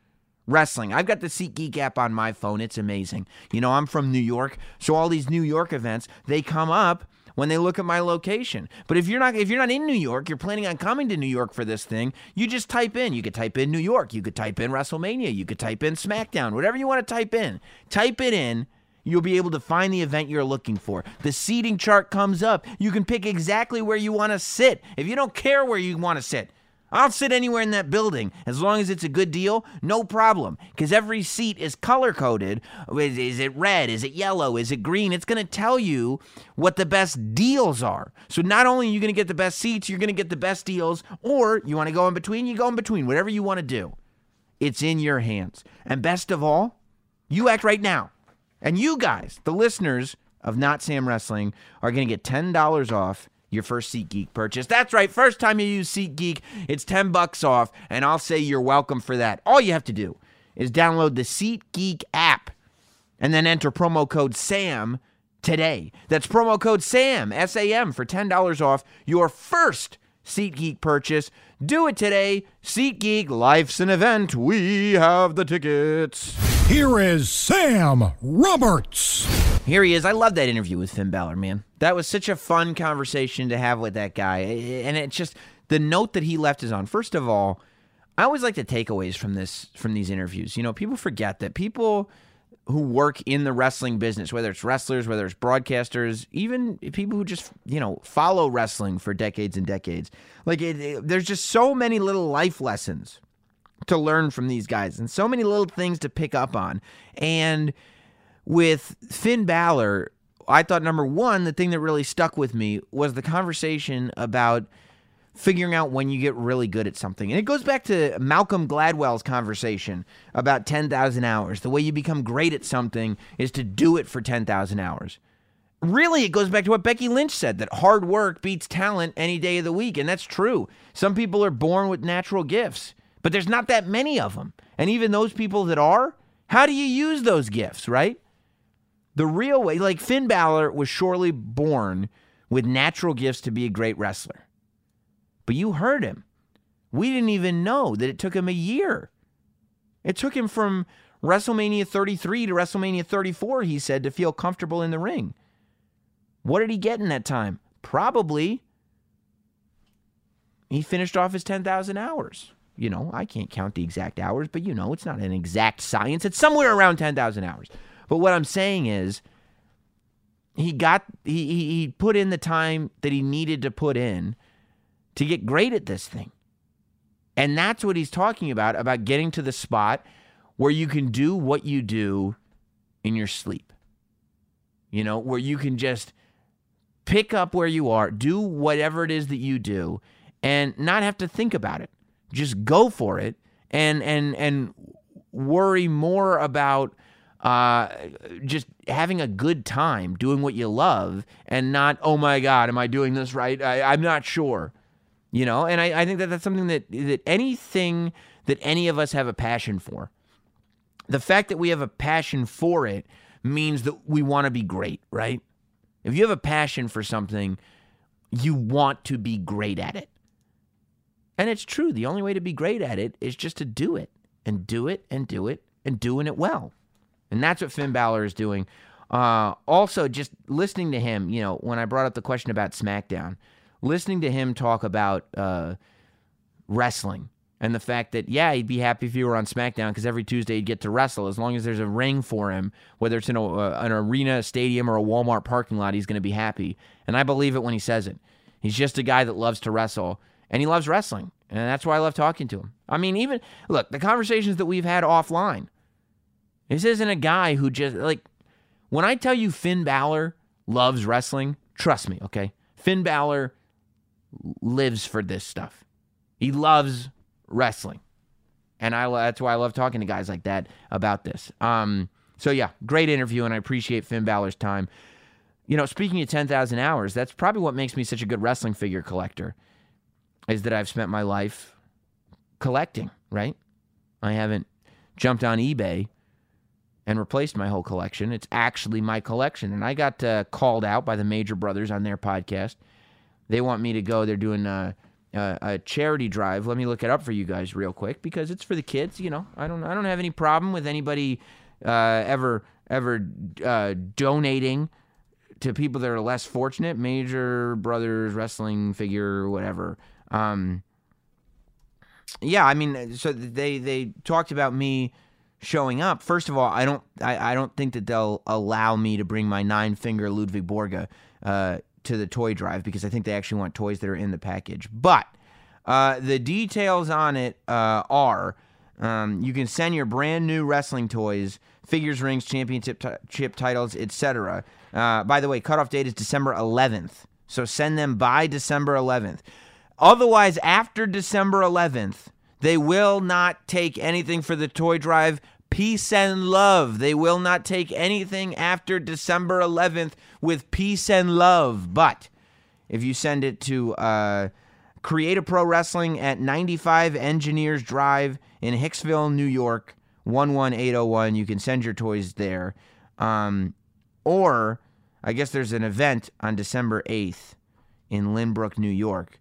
wrestling. I've got the SeatGeek app on my phone. It's amazing. You know, I'm from New York, so all these New York events, they come up when they look at my location. But if you're not if you're not in New York, you're planning on coming to New York for this thing, you just type in. You could type in New York, you could type in WrestleMania, you could type in SmackDown, whatever you want to type in. Type it in. You'll be able to find the event you're looking for. The seating chart comes up. You can pick exactly where you want to sit. If you don't care where you want to sit, I'll sit anywhere in that building as long as it's a good deal, no problem. Because every seat is color coded. Is, is, it red? Is it yellow? Is it green? It's going to tell you what the best deals are. So not only are you going to get the best seats, you're going to get the best deals, or you want to go in between, you go in between. Whatever you want to do, it's in your hands. And best of all, you act right now. And you guys, the listeners of Not Sam Wrestling, are going to get $10 off your first SeatGeek purchase. That's right. First time you use SeatGeek, it's 10 bucks off, and I'll say you're welcome for that. All you have to do is download the SeatGeek app and then enter promo code SAM today. That's promo code SAM, S A M, for $10 off your first SeatGeek purchase. Do it today. SeatGeek, life's an event. We have the tickets. Here is Sam Roberts. Here he is. I love that interview with Finn Balor, man. That was such a fun conversation to have with that guy. And it's just the note that he left is on. First of all, I always like the takeaways from this from these interviews. You know, people forget that people who work in the wrestling business, whether it's wrestlers, whether it's broadcasters, even people who just, you know, follow wrestling for decades and decades. Like it, it, there's just so many little life lessons to learn from these guys and so many little things to pick up on. And with Finn Balor, I thought number one, the thing that really stuck with me was the conversation about figuring out when you get really good at something. And it goes back to Malcolm Gladwell's conversation about 10,000 hours. The way you become great at something is to do it for 10,000 hours. Really, it goes back to what Becky Lynch said that hard work beats talent any day of the week. And that's true. Some people are born with natural gifts but there's not that many of them. And even those people that are, how do you use those gifts, right? The real way, like Finn Balor was surely born with natural gifts to be a great wrestler. But you heard him. We didn't even know that it took him a year. It took him from WrestleMania 33 to WrestleMania 34, he said, to feel comfortable in the ring. What did he get in that time? Probably he finished off his 10,000 hours. You know, I can't count the exact hours, but you know, it's not an exact science. It's somewhere around 10,000 hours. But what I'm saying is, he got he he put in the time that he needed to put in to get great at this thing. And that's what he's talking about about getting to the spot where you can do what you do in your sleep. You know, where you can just pick up where you are, do whatever it is that you do and not have to think about it just go for it and and and worry more about uh, just having a good time doing what you love and not oh my god am i doing this right I, i'm not sure you know and I, I think that that's something that that anything that any of us have a passion for the fact that we have a passion for it means that we want to be great right if you have a passion for something you want to be great at it and it's true. The only way to be great at it is just to do it and do it and do it and doing it well. And that's what Finn Balor is doing. Uh, also, just listening to him, you know, when I brought up the question about SmackDown, listening to him talk about uh, wrestling and the fact that, yeah, he'd be happy if he were on SmackDown because every Tuesday he'd get to wrestle. As long as there's a ring for him, whether it's in a, uh, an arena, a stadium, or a Walmart parking lot, he's going to be happy. And I believe it when he says it. He's just a guy that loves to wrestle and he loves wrestling. And that's why I love talking to him. I mean, even look, the conversations that we've had offline. This isn't a guy who just like when I tell you Finn Balor loves wrestling, trust me, okay? Finn Balor lives for this stuff. He loves wrestling. And I that's why I love talking to guys like that about this. Um so yeah, great interview and I appreciate Finn Balor's time. You know, speaking of 10,000 hours, that's probably what makes me such a good wrestling figure collector is that I've spent my life collecting, right? I haven't jumped on eBay and replaced my whole collection. It's actually my collection. And I got uh, called out by the Major Brothers on their podcast They want me to go. They're doing a, a, a charity drive. Let me look it up for you guys real quick because it's for the kids. You know, I don't I don't have any problem with anybody uh, ever ever uh, donating to people that are less fortunate. Major Brothers wrestling figure, whatever. Um, yeah, I mean, so they they talked about me showing up. First of all, I don't I, I don't think that they'll allow me to bring my nine finger Ludvig Borga uh, to the toy drive because I think they actually want toys that are in the package. But uh, the details on it uh, are um, you can send your brand new wrestling toys, figures, rings, championship t- chip titles, etc. Uh, by the way, cutoff date is December 11th, so send them by December 11th. Otherwise, after December 11th, they will not take anything for the toy drive. Peace and love. They will not take anything after December 11th with peace and love. But if you send it to uh, Create a Pro Wrestling at 95 Engineers Drive in Hicksville, New York, 11801, you can send your toys there. Um, or I guess there's an event on December 8th in Lynbrook, New York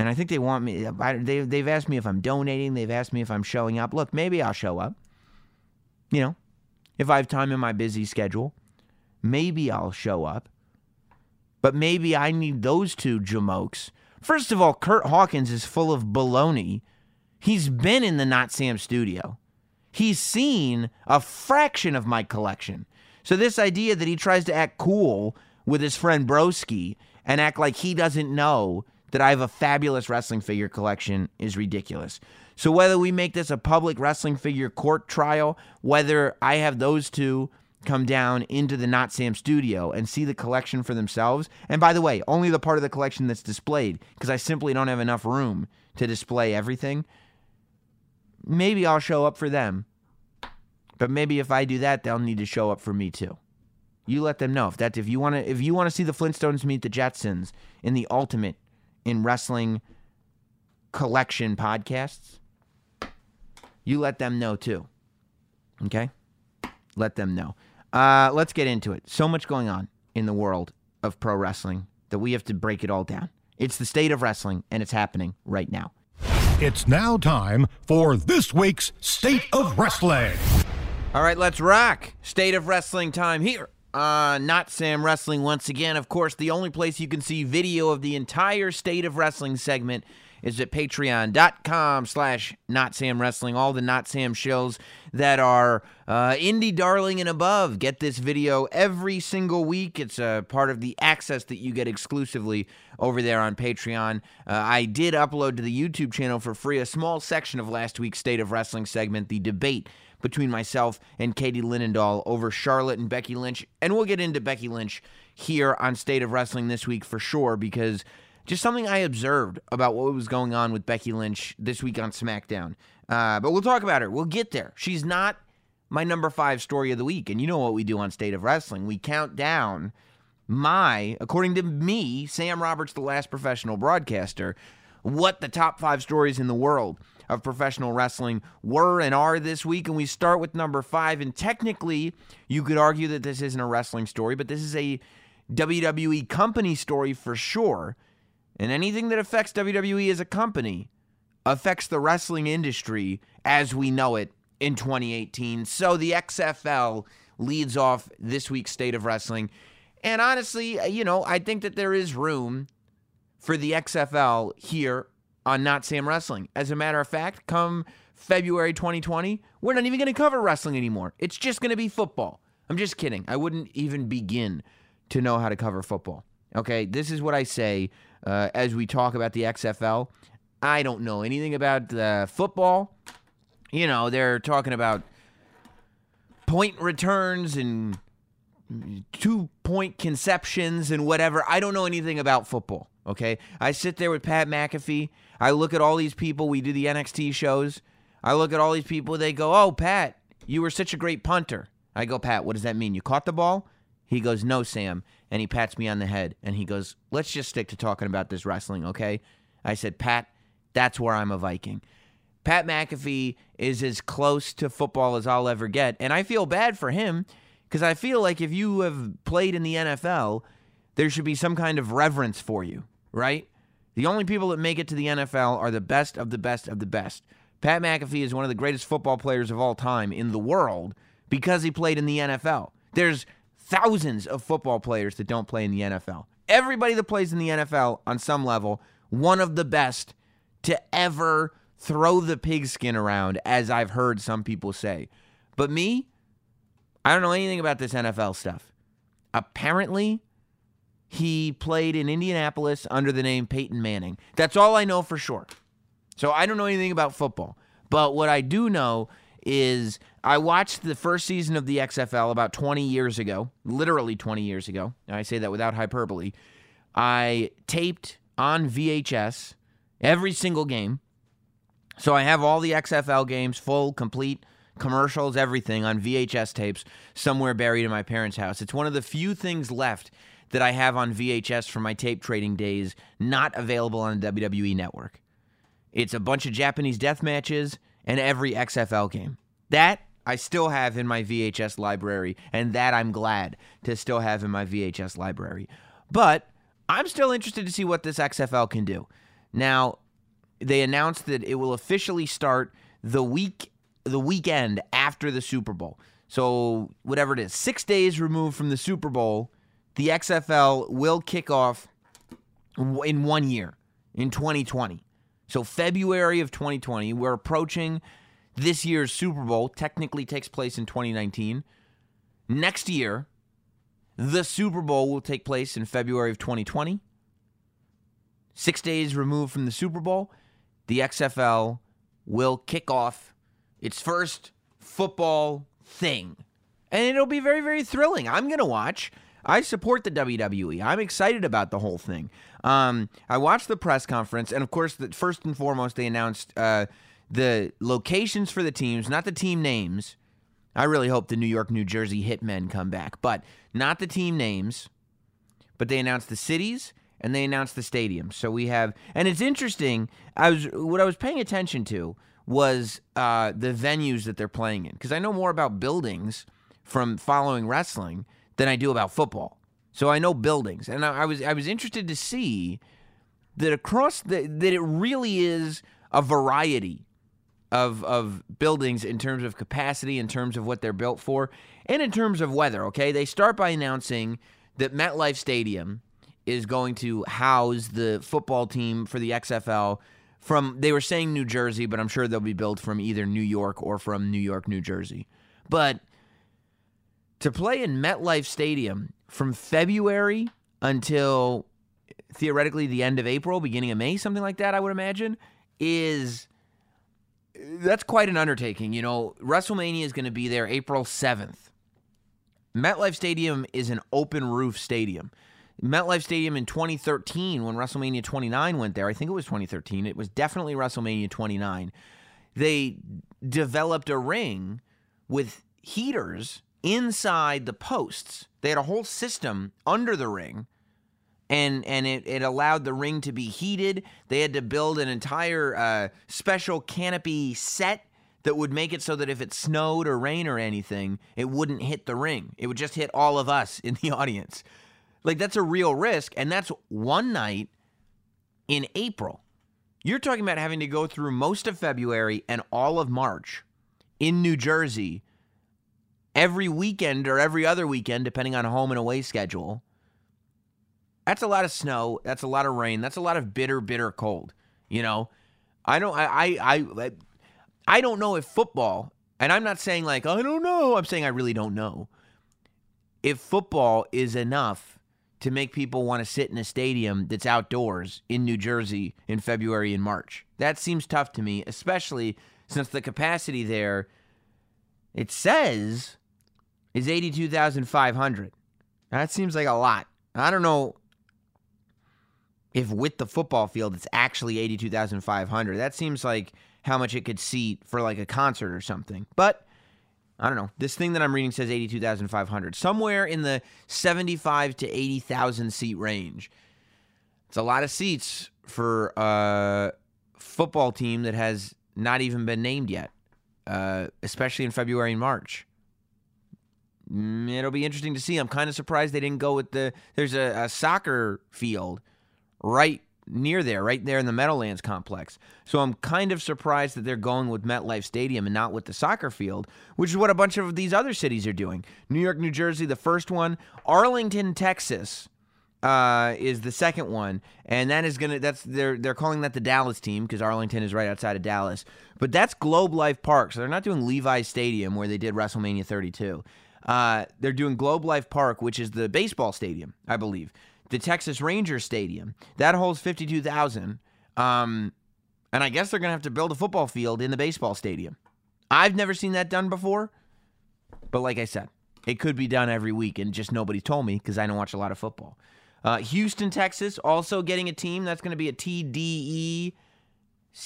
and I think they want me. They they've asked me if I'm donating. They've asked me if I'm showing up. Look, maybe I'll show up. You know, if I have time in my busy schedule, maybe I'll show up. But maybe I need those two jamokes. First of all, Kurt Hawkins is full of baloney. He's been in the Not Sam studio. He's seen a fraction of my collection. So this idea that he tries to act cool with his friend Broski and act like he doesn't know that I have a fabulous wrestling figure collection is ridiculous. So whether we make this a public wrestling figure court trial, whether I have those two come down into the Not Sam studio and see the collection for themselves, and by the way, only the part of the collection that's displayed because I simply don't have enough room to display everything. Maybe I'll show up for them. But maybe if I do that, they'll need to show up for me too. You let them know if that if you want to if you want to see the Flintstones meet the Jetsons in the ultimate in wrestling collection podcasts, you let them know too. Okay? Let them know. Uh, let's get into it. So much going on in the world of pro wrestling that we have to break it all down. It's the state of wrestling, and it's happening right now. It's now time for this week's State of Wrestling. All right, let's rock. State of wrestling time here uh, Not Sam Wrestling once again. Of course, the only place you can see video of the entire State of Wrestling segment is at patreon.com slash not sam wrestling. All the not sam shows that are uh, indie darling and above get this video every single week. It's a part of the access that you get exclusively over there on patreon. Uh, i did upload to the youtube channel for free a small section of last week's state of wrestling segment the debate between myself and Katie Linendoll over Charlotte and Becky Lynch. And we'll get into Becky Lynch here on State of Wrestling this week for sure because just something I observed about what was going on with Becky Lynch this week on SmackDown. Uh, but we'll talk about her. We'll get there. She's not my number five story of the week. And you know what we do on State of Wrestling? We count down my, according to me, Sam Roberts, the last professional broadcaster, what the top five stories in the world of professional wrestling were and are this week. And we start with number five. And technically, you could argue that this isn't a wrestling story, but this is a WWE company story for sure. And anything that affects WWE as a company affects the wrestling industry as we know it in 2018. So the XFL leads off this week's state of wrestling. And honestly, you know, I think that there is room for the XFL here on Not Sam Wrestling. As a matter of fact, come February 2020, we're not even going to cover wrestling anymore. It's just going to be football. I'm just kidding. I wouldn't even begin to know how to cover football. Okay, this is what I say uh, as we talk about the XFL. I don't know anything about uh, football. You know, they're talking about point returns and two point conceptions and whatever. I don't know anything about football. Okay. I sit there with Pat McAfee. I look at all these people. We do the NXT shows. I look at all these people. They go, Oh, Pat, you were such a great punter. I go, Pat, what does that mean? You caught the ball? He goes, No, Sam. And he pats me on the head and he goes, Let's just stick to talking about this wrestling, okay? I said, Pat, that's where I'm a Viking. Pat McAfee is as close to football as I'll ever get. And I feel bad for him because I feel like if you have played in the NFL, there should be some kind of reverence for you, right? The only people that make it to the NFL are the best of the best of the best. Pat McAfee is one of the greatest football players of all time in the world because he played in the NFL. There's thousands of football players that don't play in the NFL. Everybody that plays in the NFL on some level, one of the best to ever throw the pigskin around, as I've heard some people say. But me, I don't know anything about this NFL stuff. Apparently, he played in Indianapolis under the name Peyton Manning. That's all I know for sure. So I don't know anything about football. But what I do know is I watched the first season of the XFL about 20 years ago, literally 20 years ago. I say that without hyperbole. I taped on VHS every single game. So I have all the XFL games, full, complete commercials, everything on VHS tapes somewhere buried in my parents' house. It's one of the few things left that I have on VHS from my tape trading days, not available on the WWE network. It's a bunch of Japanese death matches and every XFL game. That I still have in my VHS library, and that I'm glad to still have in my VHS library. But I'm still interested to see what this XFL can do. Now, they announced that it will officially start the week the weekend after the Super Bowl. So, whatever it is, 6 days removed from the Super Bowl, the XFL will kick off in 1 year in 2020. So, February of 2020, we're approaching this year's Super Bowl, technically takes place in 2019. Next year, the Super Bowl will take place in February of 2020. Six days removed from the Super Bowl, the XFL will kick off its first football thing. And it'll be very, very thrilling. I'm going to watch. I support the WWE. I'm excited about the whole thing. Um, I watched the press conference, and of course, the, first and foremost, they announced uh, the locations for the teams, not the team names. I really hope the New York, New Jersey Hitmen come back, but not the team names. But they announced the cities and they announced the stadiums. So we have, and it's interesting. I was what I was paying attention to was uh, the venues that they're playing in because I know more about buildings from following wrestling than I do about football. So I know buildings, and I, I was I was interested to see that across the, that it really is a variety of of buildings in terms of capacity, in terms of what they're built for, and in terms of weather. Okay, they start by announcing that MetLife Stadium is going to house the football team for the XFL. From they were saying New Jersey, but I'm sure they'll be built from either New York or from New York, New Jersey. But to play in MetLife Stadium from February until theoretically the end of April, beginning of May, something like that, I would imagine, is that's quite an undertaking. You know, WrestleMania is going to be there April 7th. MetLife Stadium is an open roof stadium. MetLife Stadium in 2013, when WrestleMania 29 went there, I think it was 2013, it was definitely WrestleMania 29. They developed a ring with heaters inside the posts. They had a whole system under the ring and and it, it allowed the ring to be heated. They had to build an entire uh, special canopy set that would make it so that if it snowed or rain or anything, it wouldn't hit the ring. It would just hit all of us in the audience. Like that's a real risk, and that's one night in April. You're talking about having to go through most of February and all of March in New Jersey every weekend or every other weekend, depending on home and away schedule that's a lot of snow. That's a lot of rain. That's a lot of bitter, bitter cold. You know, I don't. I I I, I don't know if football. And I'm not saying like I don't know. I'm saying I really don't know if football is enough to make people want to sit in a stadium that's outdoors in New Jersey in February and March. That seems tough to me, especially since the capacity there it says is 82,500. That seems like a lot. I don't know if with the football field it's actually 82,500. That seems like how much it could seat for like a concert or something. But I don't know. This thing that I'm reading says 82,500. Somewhere in the 75 to 80,000 seat range. It's a lot of seats for a football team that has not even been named yet, uh, especially in February and March. mm, it'll be interesting to see. I'm kind of surprised they didn't go with the. There's a, a soccer field right near there, right there in the Meadowlands complex. So I'm kind of surprised that they're going with MetLife Stadium and not with the soccer field, which is what a bunch of these other cities are doing. New York, New Jersey, the first one. Arlington, Texas. Uh, is the second one, and that is gonna. That's they're they're calling that the Dallas team because Arlington is right outside of Dallas. But that's Globe Life Park, so they're not doing Levi's Stadium where they did WrestleMania 32. Uh, they're doing Globe Life Park, which is the baseball stadium, I believe. The Texas Rangers Stadium that holds 52,000. Um, and I guess they're gonna have to build a football field in the baseball stadium. I've never seen that done before, but like I said, it could be done every week, and just nobody told me because I don't watch a lot of football. Uh, Houston, Texas, also getting a team that's going to be a TDE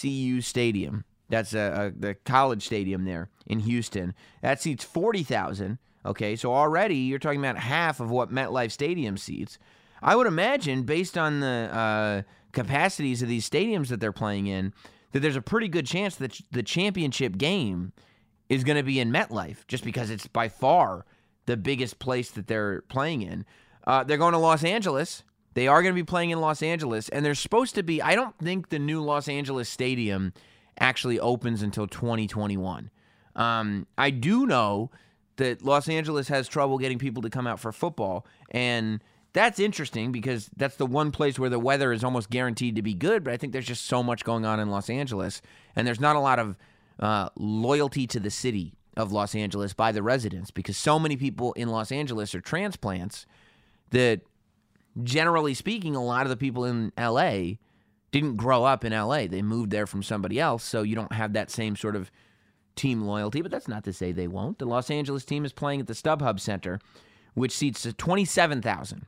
CU Stadium. That's a, a, the college stadium there in Houston. That seats 40,000. Okay, so already you're talking about half of what MetLife Stadium seats. I would imagine, based on the uh, capacities of these stadiums that they're playing in, that there's a pretty good chance that the championship game is going to be in MetLife, just because it's by far the biggest place that they're playing in. Uh, they're going to Los Angeles. They are going to be playing in Los Angeles, and they're supposed to be. I don't think the new Los Angeles stadium actually opens until 2021. Um, I do know that Los Angeles has trouble getting people to come out for football, and that's interesting because that's the one place where the weather is almost guaranteed to be good. But I think there's just so much going on in Los Angeles, and there's not a lot of uh, loyalty to the city of Los Angeles by the residents because so many people in Los Angeles are transplants that generally speaking, a lot of the people in LA didn't grow up in LA. They moved there from somebody else, so you don't have that same sort of team loyalty, but that's not to say they won't. The Los Angeles team is playing at the StubHub Center, which seats 27,000.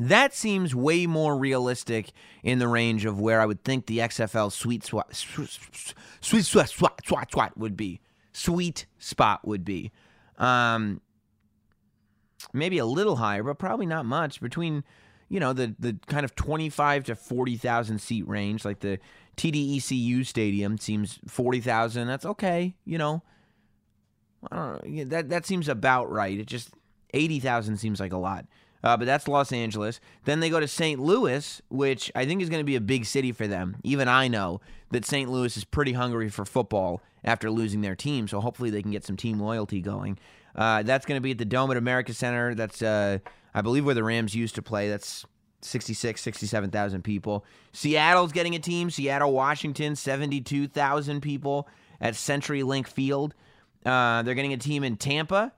That seems way more realistic in the range of where I would think the XFL sweet swat, sweet swat, swat, swat would be. Sweet spot would be. Um, maybe a little higher, but probably not much. Between, you know, the the kind of twenty five to forty thousand seat range, like the TDECU Stadium seems forty thousand. That's okay, you know. I don't know. That that seems about right. It just eighty thousand seems like a lot. Uh, but that's Los Angeles. Then they go to St. Louis, which I think is going to be a big city for them. Even I know that St. Louis is pretty hungry for football after losing their team, so hopefully they can get some team loyalty going. Uh, that's going to be at the Dome at America Center. That's, uh, I believe, where the Rams used to play. That's 66, 67,000 people. Seattle's getting a team. Seattle, Washington, 72,000 people at CenturyLink Field. Uh, they're getting a team in Tampa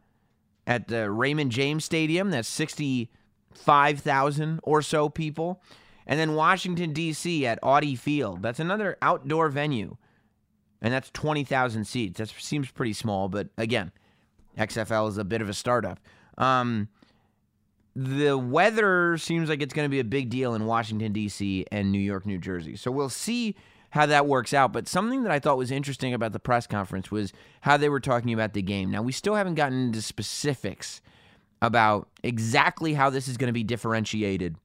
at the Raymond James Stadium. That's 65,000 or so people. And then Washington, D.C. at Audi Field. That's another outdoor venue. And that's 20,000 seats. That seems pretty small, but again, XFL is a bit of a startup. Um, the weather seems like it's going to be a big deal in Washington, D.C. and New York, New Jersey. So we'll see how that works out. But something that I thought was interesting about the press conference was how they were talking about the game. Now, we still haven't gotten into specifics about exactly how this is going to be differentiated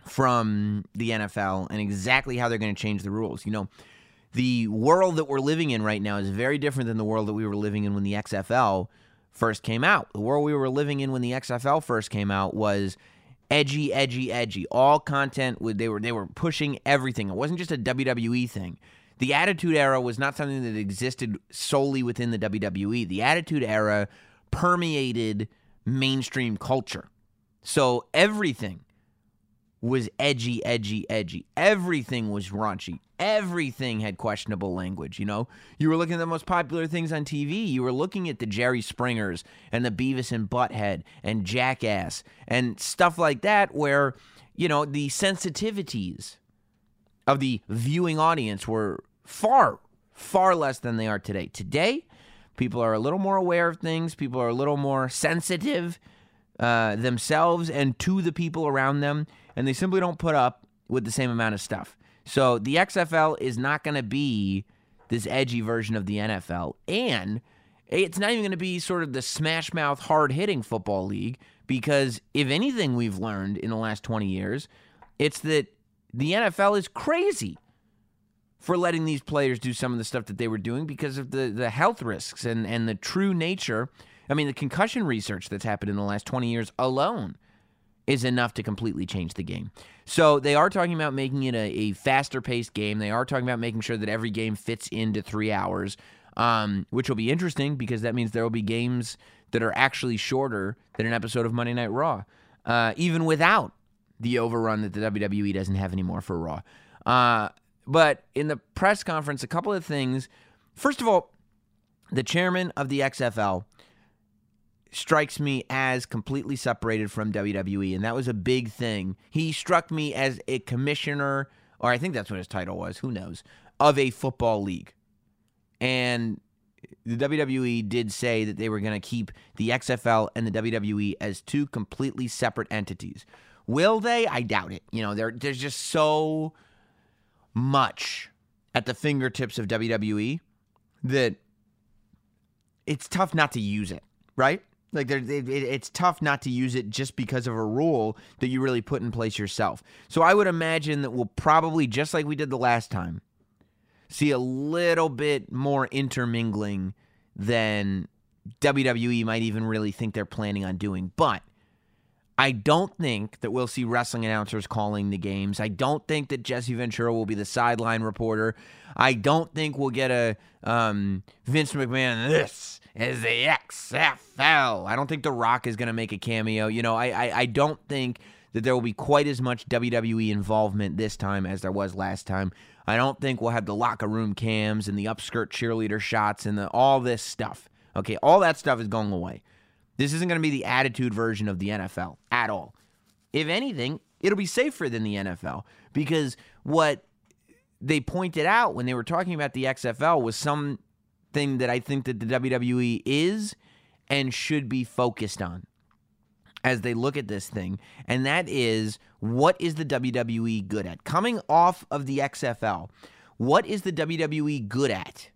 from the NFL and exactly how they're going to change the rules. You know, the world that we're living in right now is very different than the world that we were living in when the XFL first came out. The world we were living in when the XFL first came out was edgy, edgy, edgy. All content they were they were pushing everything. It wasn't just a WWE thing. The Attitude Era was not something that existed solely within the WWE. The Attitude Era permeated mainstream culture. So everything was edgy, edgy, edgy. Everything was raunchy. Everything had questionable language, you know? You were looking at the most popular things on TV. You were looking at the Jerry Springers and the Beavis and Butthead and Jackass and stuff like that, where, you know, the sensitivities of the viewing audience were far, far less than they are today. Today, people are a little more aware of things, people are a little more sensitive uh, themselves and to the people around them and they simply don't put up with the same amount of stuff. So the XFL is not going to be this edgy version of the NFL, and it's not even going to be sort of the smash mouth, hard hitting football league because if anything we've learned in the last 20 years, it's that the NFL is crazy for letting these players do some of the stuff that they were doing because of the, the health risks and, and the true nature I mean, the concussion research that's happened in the last 20 years alone is enough to completely change the game. So they are talking about making it a, a faster paced game. They are talking about making sure that every game fits into three hours, um, which will be interesting because that means there will be games that are actually shorter than an episode of Monday Night Raw, uh, even without the overrun that the WWE doesn't have anymore for Raw. Uh, but in the press conference, a couple of things. First of all, the chairman of the XFL strikes me as completely separated from WWE, and that was a big thing. He struck me as a commissioner, or I think that's what his title was, who knows, of a football league. And the WWE did say that they were going to keep the XFL and the WWE as two completely separate entities. Will they? I doubt it. You know, there's just so much at the fingertips of WWE that it's tough not to use it, right? Like it, it, it's tough not to use it just because of a rule that you really put in place yourself. So I would imagine that we'll probably, just like we did the last time, see a little bit more intermingling than WWE might even really think they're planning on doing. But I don't think that we'll see wrestling announcers calling the games. I don't think that Jesse Ventura will be the sideline reporter. I don't think we'll get a um, Vince McMahon. This is the XFL. I don't think The Rock is going to make a cameo. You know, I, I I don't think that there will be quite as much WWE involvement this time as there was last time. I don't think we'll have the locker room cams and the upskirt cheerleader shots and the, all this stuff. Okay, all that stuff is going away. This isn't going to be the attitude version of the NFL at all. If anything, it'll be safer than the NFL because what they pointed out when they were talking about the XFL was something that I think that the WWE is and should be focused on as they look at this thing, and that is what is the WWE good at? Coming off of the XFL, what is the WWE good at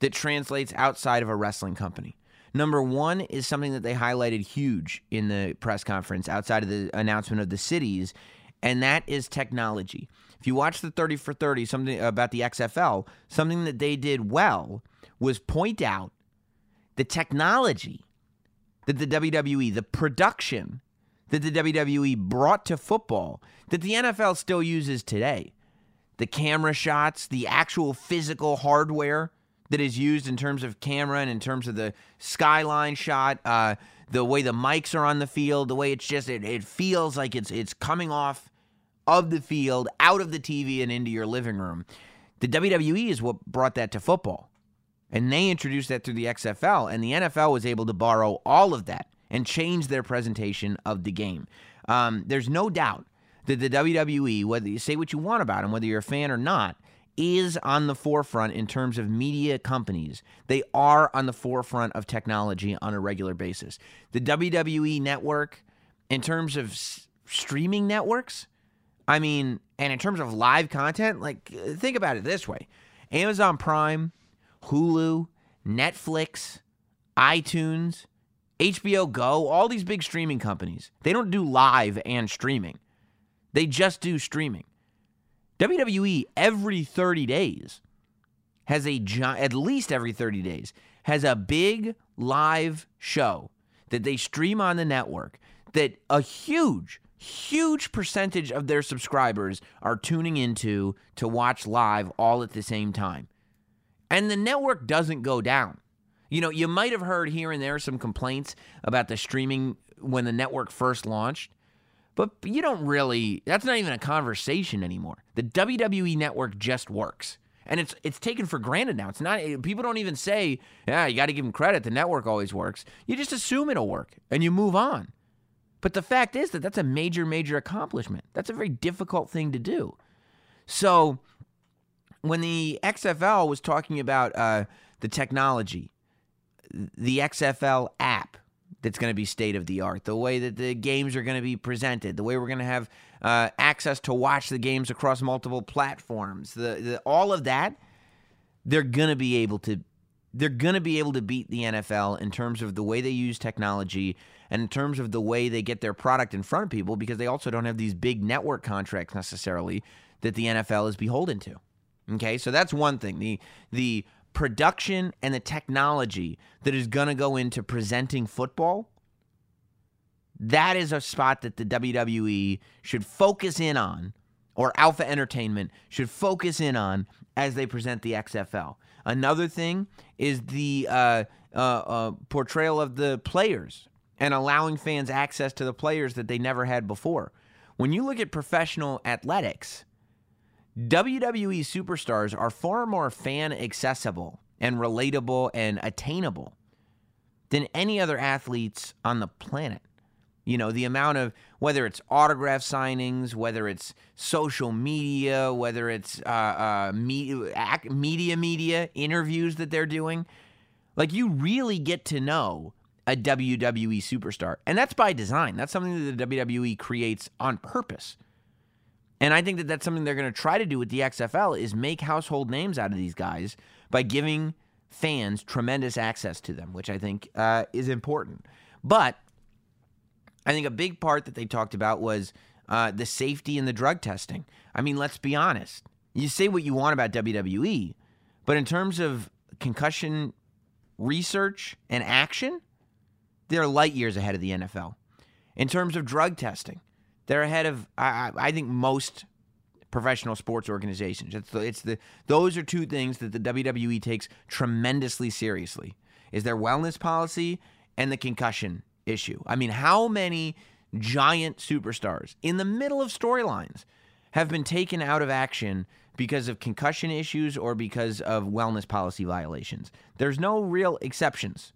that translates outside of a wrestling company? Number one is something that they highlighted huge in the press conference outside of the announcement of the cities, and that is technology. If you watch the 30 for 30, something about the XFL, something that they did well was point out the technology that the WWE, the production that the WWE brought to football that the NFL still uses today. The camera shots, the actual physical hardware that is used in terms of camera and in terms of the skyline shot, uh, the way the mics are on the field, the way it's just it, it feels like it's it's coming off of the field, out of the TV and into your living room. The WWE is what brought that to football. And they introduced that through the XFL, and the NFL was able to borrow all of that and change their presentation of the game. Um, there's no doubt that the WWE, whether you say what you want about them, whether you're a fan or not, is on the forefront in terms of media companies. They are on the forefront of technology on a regular basis. The WWE network, in terms of s- streaming networks, I mean, and in terms of live content, like uh, think about it this way Amazon Prime, Hulu, Netflix, iTunes, HBO Go, all these big streaming companies, they don't do live and streaming. They just do streaming. WWE every 30 days has a at least every 30 days has a big live show that they stream on the network that a huge huge percentage of their subscribers are tuning into to watch live all at the same time. And the network doesn't go down. You know, you might have heard here and there some complaints about the streaming when the network first launched, but you don't really, that's not even a conversation anymore. The WWE network just works. And it's it's taken for granted now. It's not people don't even say, "Yeah, you got to give them credit. The network always works." You just assume it'll work and you move on. But the fact is that that's a major, major accomplishment. That's a very difficult thing to do. So when the XFL was talking about uh, the technology, the XFL app that's going to be state of the art, the way that the games are going to be presented, the way we're going to have uh, access to watch the games across multiple platforms, the, the all of that, they're going to be able to they're going to be able to beat the NFL in terms of the way they use technology and in terms of the way they get their product in front of people because they also don't have these big network contracts necessarily that the NFL is beholden to. Okay, so that's one thing. The the production and the technology that is going to go into presenting football, that is a spot that the WWE should focus in on, or Alpha Entertainment should focus in on as they present the XFL. Another thing is the uh, uh, uh, portrayal of the players and allowing fans access to the players that they never had before. When you look at professional athletics, WWE superstars are far more fan accessible and relatable and attainable than any other athletes on the planet. You know, the amount of whether it's autograph signings, whether it's social media, whether it's uh, uh, me- ac- media, media interviews that they're doing, like you really get to know a WWE superstar. And that's by design. That's something that the WWE creates on purpose. And I think that that's something they're going to try to do with the XFL is make household names out of these guys by giving fans tremendous access to them, which I think uh, is important. But I think a big part that they talked about was uh, the safety and the drug testing. I mean, let's be honest. You say what you want about WWE, but in terms of concussion research and action, they're light years ahead of the NFL. In terms of drug testing, they're ahead of I, I think most professional sports organizations. It's the, it's the those are two things that the WWE takes tremendously seriously. Is their wellness policy and the concussion issue. I mean, how many giant superstars in the middle of storylines have been taken out of action because of concussion issues or because of wellness policy violations? There's no real exceptions.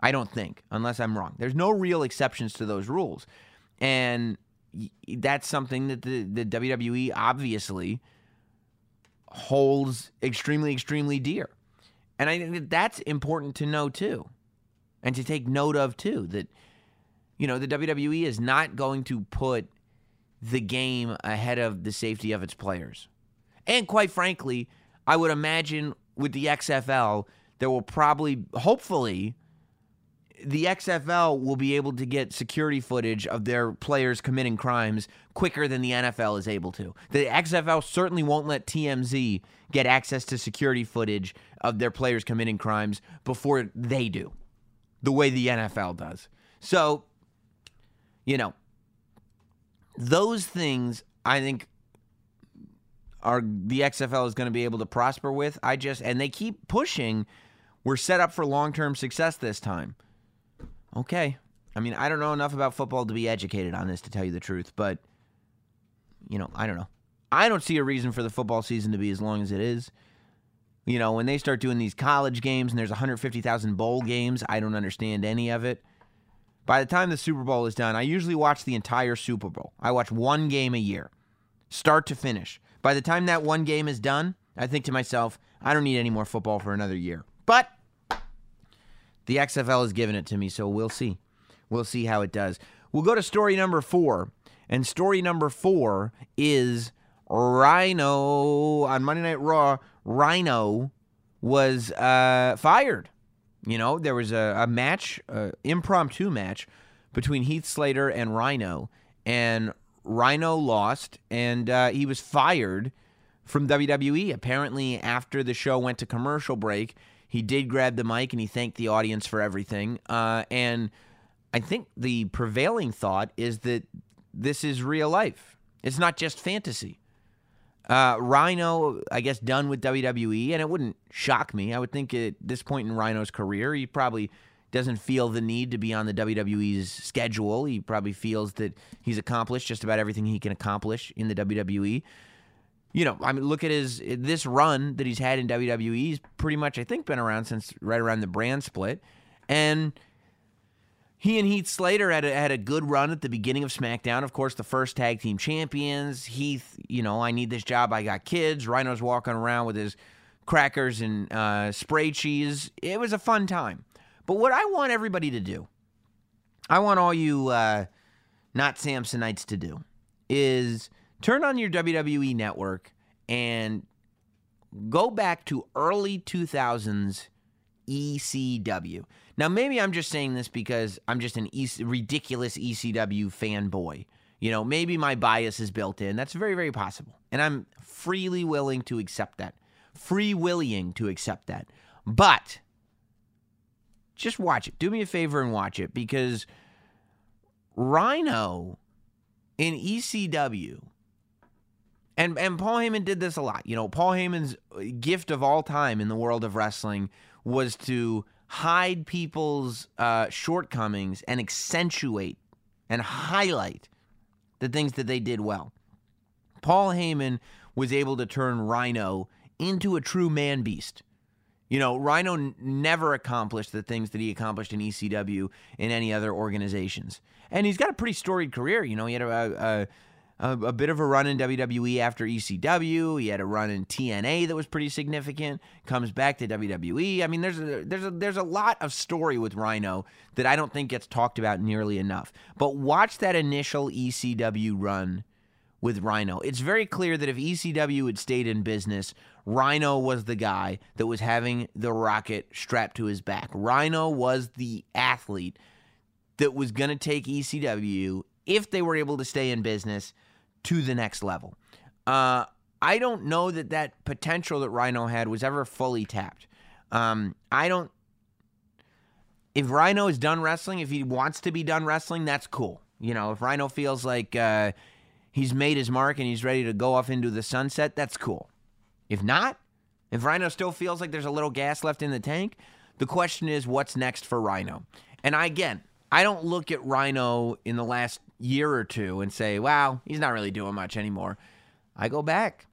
I don't think, unless I'm wrong. There's no real exceptions to those rules. And that's something that the, the WWE obviously holds extremely, extremely dear. And I think that that's important to know too, and to take note of too, that, you know, the WWE is not going to put the game ahead of the safety of its players. And quite frankly, I would imagine with the XFL, there will probably, hopefully, the XFL will be able to get security footage of their players committing crimes quicker than the NFL is able to. The XFL certainly won't let TMZ get access to security footage of their players committing crimes before they do, the way the NFL does. So, you know, those things I think are the XFL is going to be able to prosper with. I just and they keep pushing. We're set up for long-term success this time. Okay. I mean, I don't know enough about football to be educated on this, to tell you the truth, but, you know, I don't know. I don't see a reason for the football season to be as long as it is. You know, when they start doing these college games and there's 150,000 bowl games, I don't understand any of it. By the time the Super Bowl is done, I usually watch the entire Super Bowl. I watch one game a year, start to finish. By the time that one game is done, I think to myself, I don't need any more football for another year. But the XFL has given it to me, so we'll see. We'll see how it does. We'll go to story number four. And story number four is Rhino on Monday Night Raw. Rhino was uh, fired. You know, there was a, a match, impromptu match between Heath Slater and Rhino, and Rhino lost, and uh, he was fired from WWE. Apparently, after the show went to commercial break, he did grab the mic and he thanked the audience for everything. Uh, and I think the prevailing thought is that this is real life. It's not just fantasy. Uh, Rhino, I guess, done with WWE, and it wouldn't shock me. I would think at this point in Rhino's career, he probably doesn't feel the need to be on the WWE's schedule. He probably feels that he's accomplished just about everything he can accomplish in the WWE you know, I mean, look at his this run that he's had in WWE. He's pretty much, I think, been around since right around the brand split, and he and Heath Slater had a, had a good run at the beginning of SmackDown. Of course, the first tag team champions. Heath, you know, I need this job. I got kids. Rhino's walking around with his crackers and uh, spray cheese. It was a fun time. But what I want everybody to do, I want all you uh, not Samsonites to do, is turn on your WWE network and go back to early 2000s ECW. Now, maybe I'm just saying this because I'm just an ridiculous ECW fanboy. You know, maybe my bias is built in. That's very, very possible. And I'm freely willing to accept that. free willing to accept that. But just watch it. Do me a favor and watch it because Rhino in ECW and and Paul Heyman did this a lot. You know, Paul Heyman's gift of all time in the world of wrestling was to hide people's uh, shortcomings and accentuate and highlight the things that they did well. Paul Heyman was able to turn Rhino into a true man beast. You know, Rhino n- never accomplished the things that he accomplished in ECW in any other organizations. And he's got a pretty storied career. You know, he had a, a, a, a bit of a run in WWE after ECW. He had a run in TNA that was pretty significant. Comes back to WWE. I mean, there's a, there's a, there's a lot of story with Rhino that I don't think gets talked about nearly enough. But watch that initial ECW run with Rhino. It's very clear that if ECW had stayed in business, Rhino was the guy that was having the rocket strapped to his back. Rhino was the athlete that was going to take ECW, if they were able to stay in business, to the next level. Uh, I don't know that that potential that Rhino had was ever fully tapped. Um, I don't. If Rhino is done wrestling, if he wants to be done wrestling, that's cool. You know, if Rhino feels like uh, he's made his mark and he's ready to go off into the sunset, that's cool. If not, if Rhino still feels like there's a little gas left in the tank, the question is what's next for Rhino? And I, again, I don't look at Rhino in the last year or two and say, wow, he's not really doing much anymore. I go back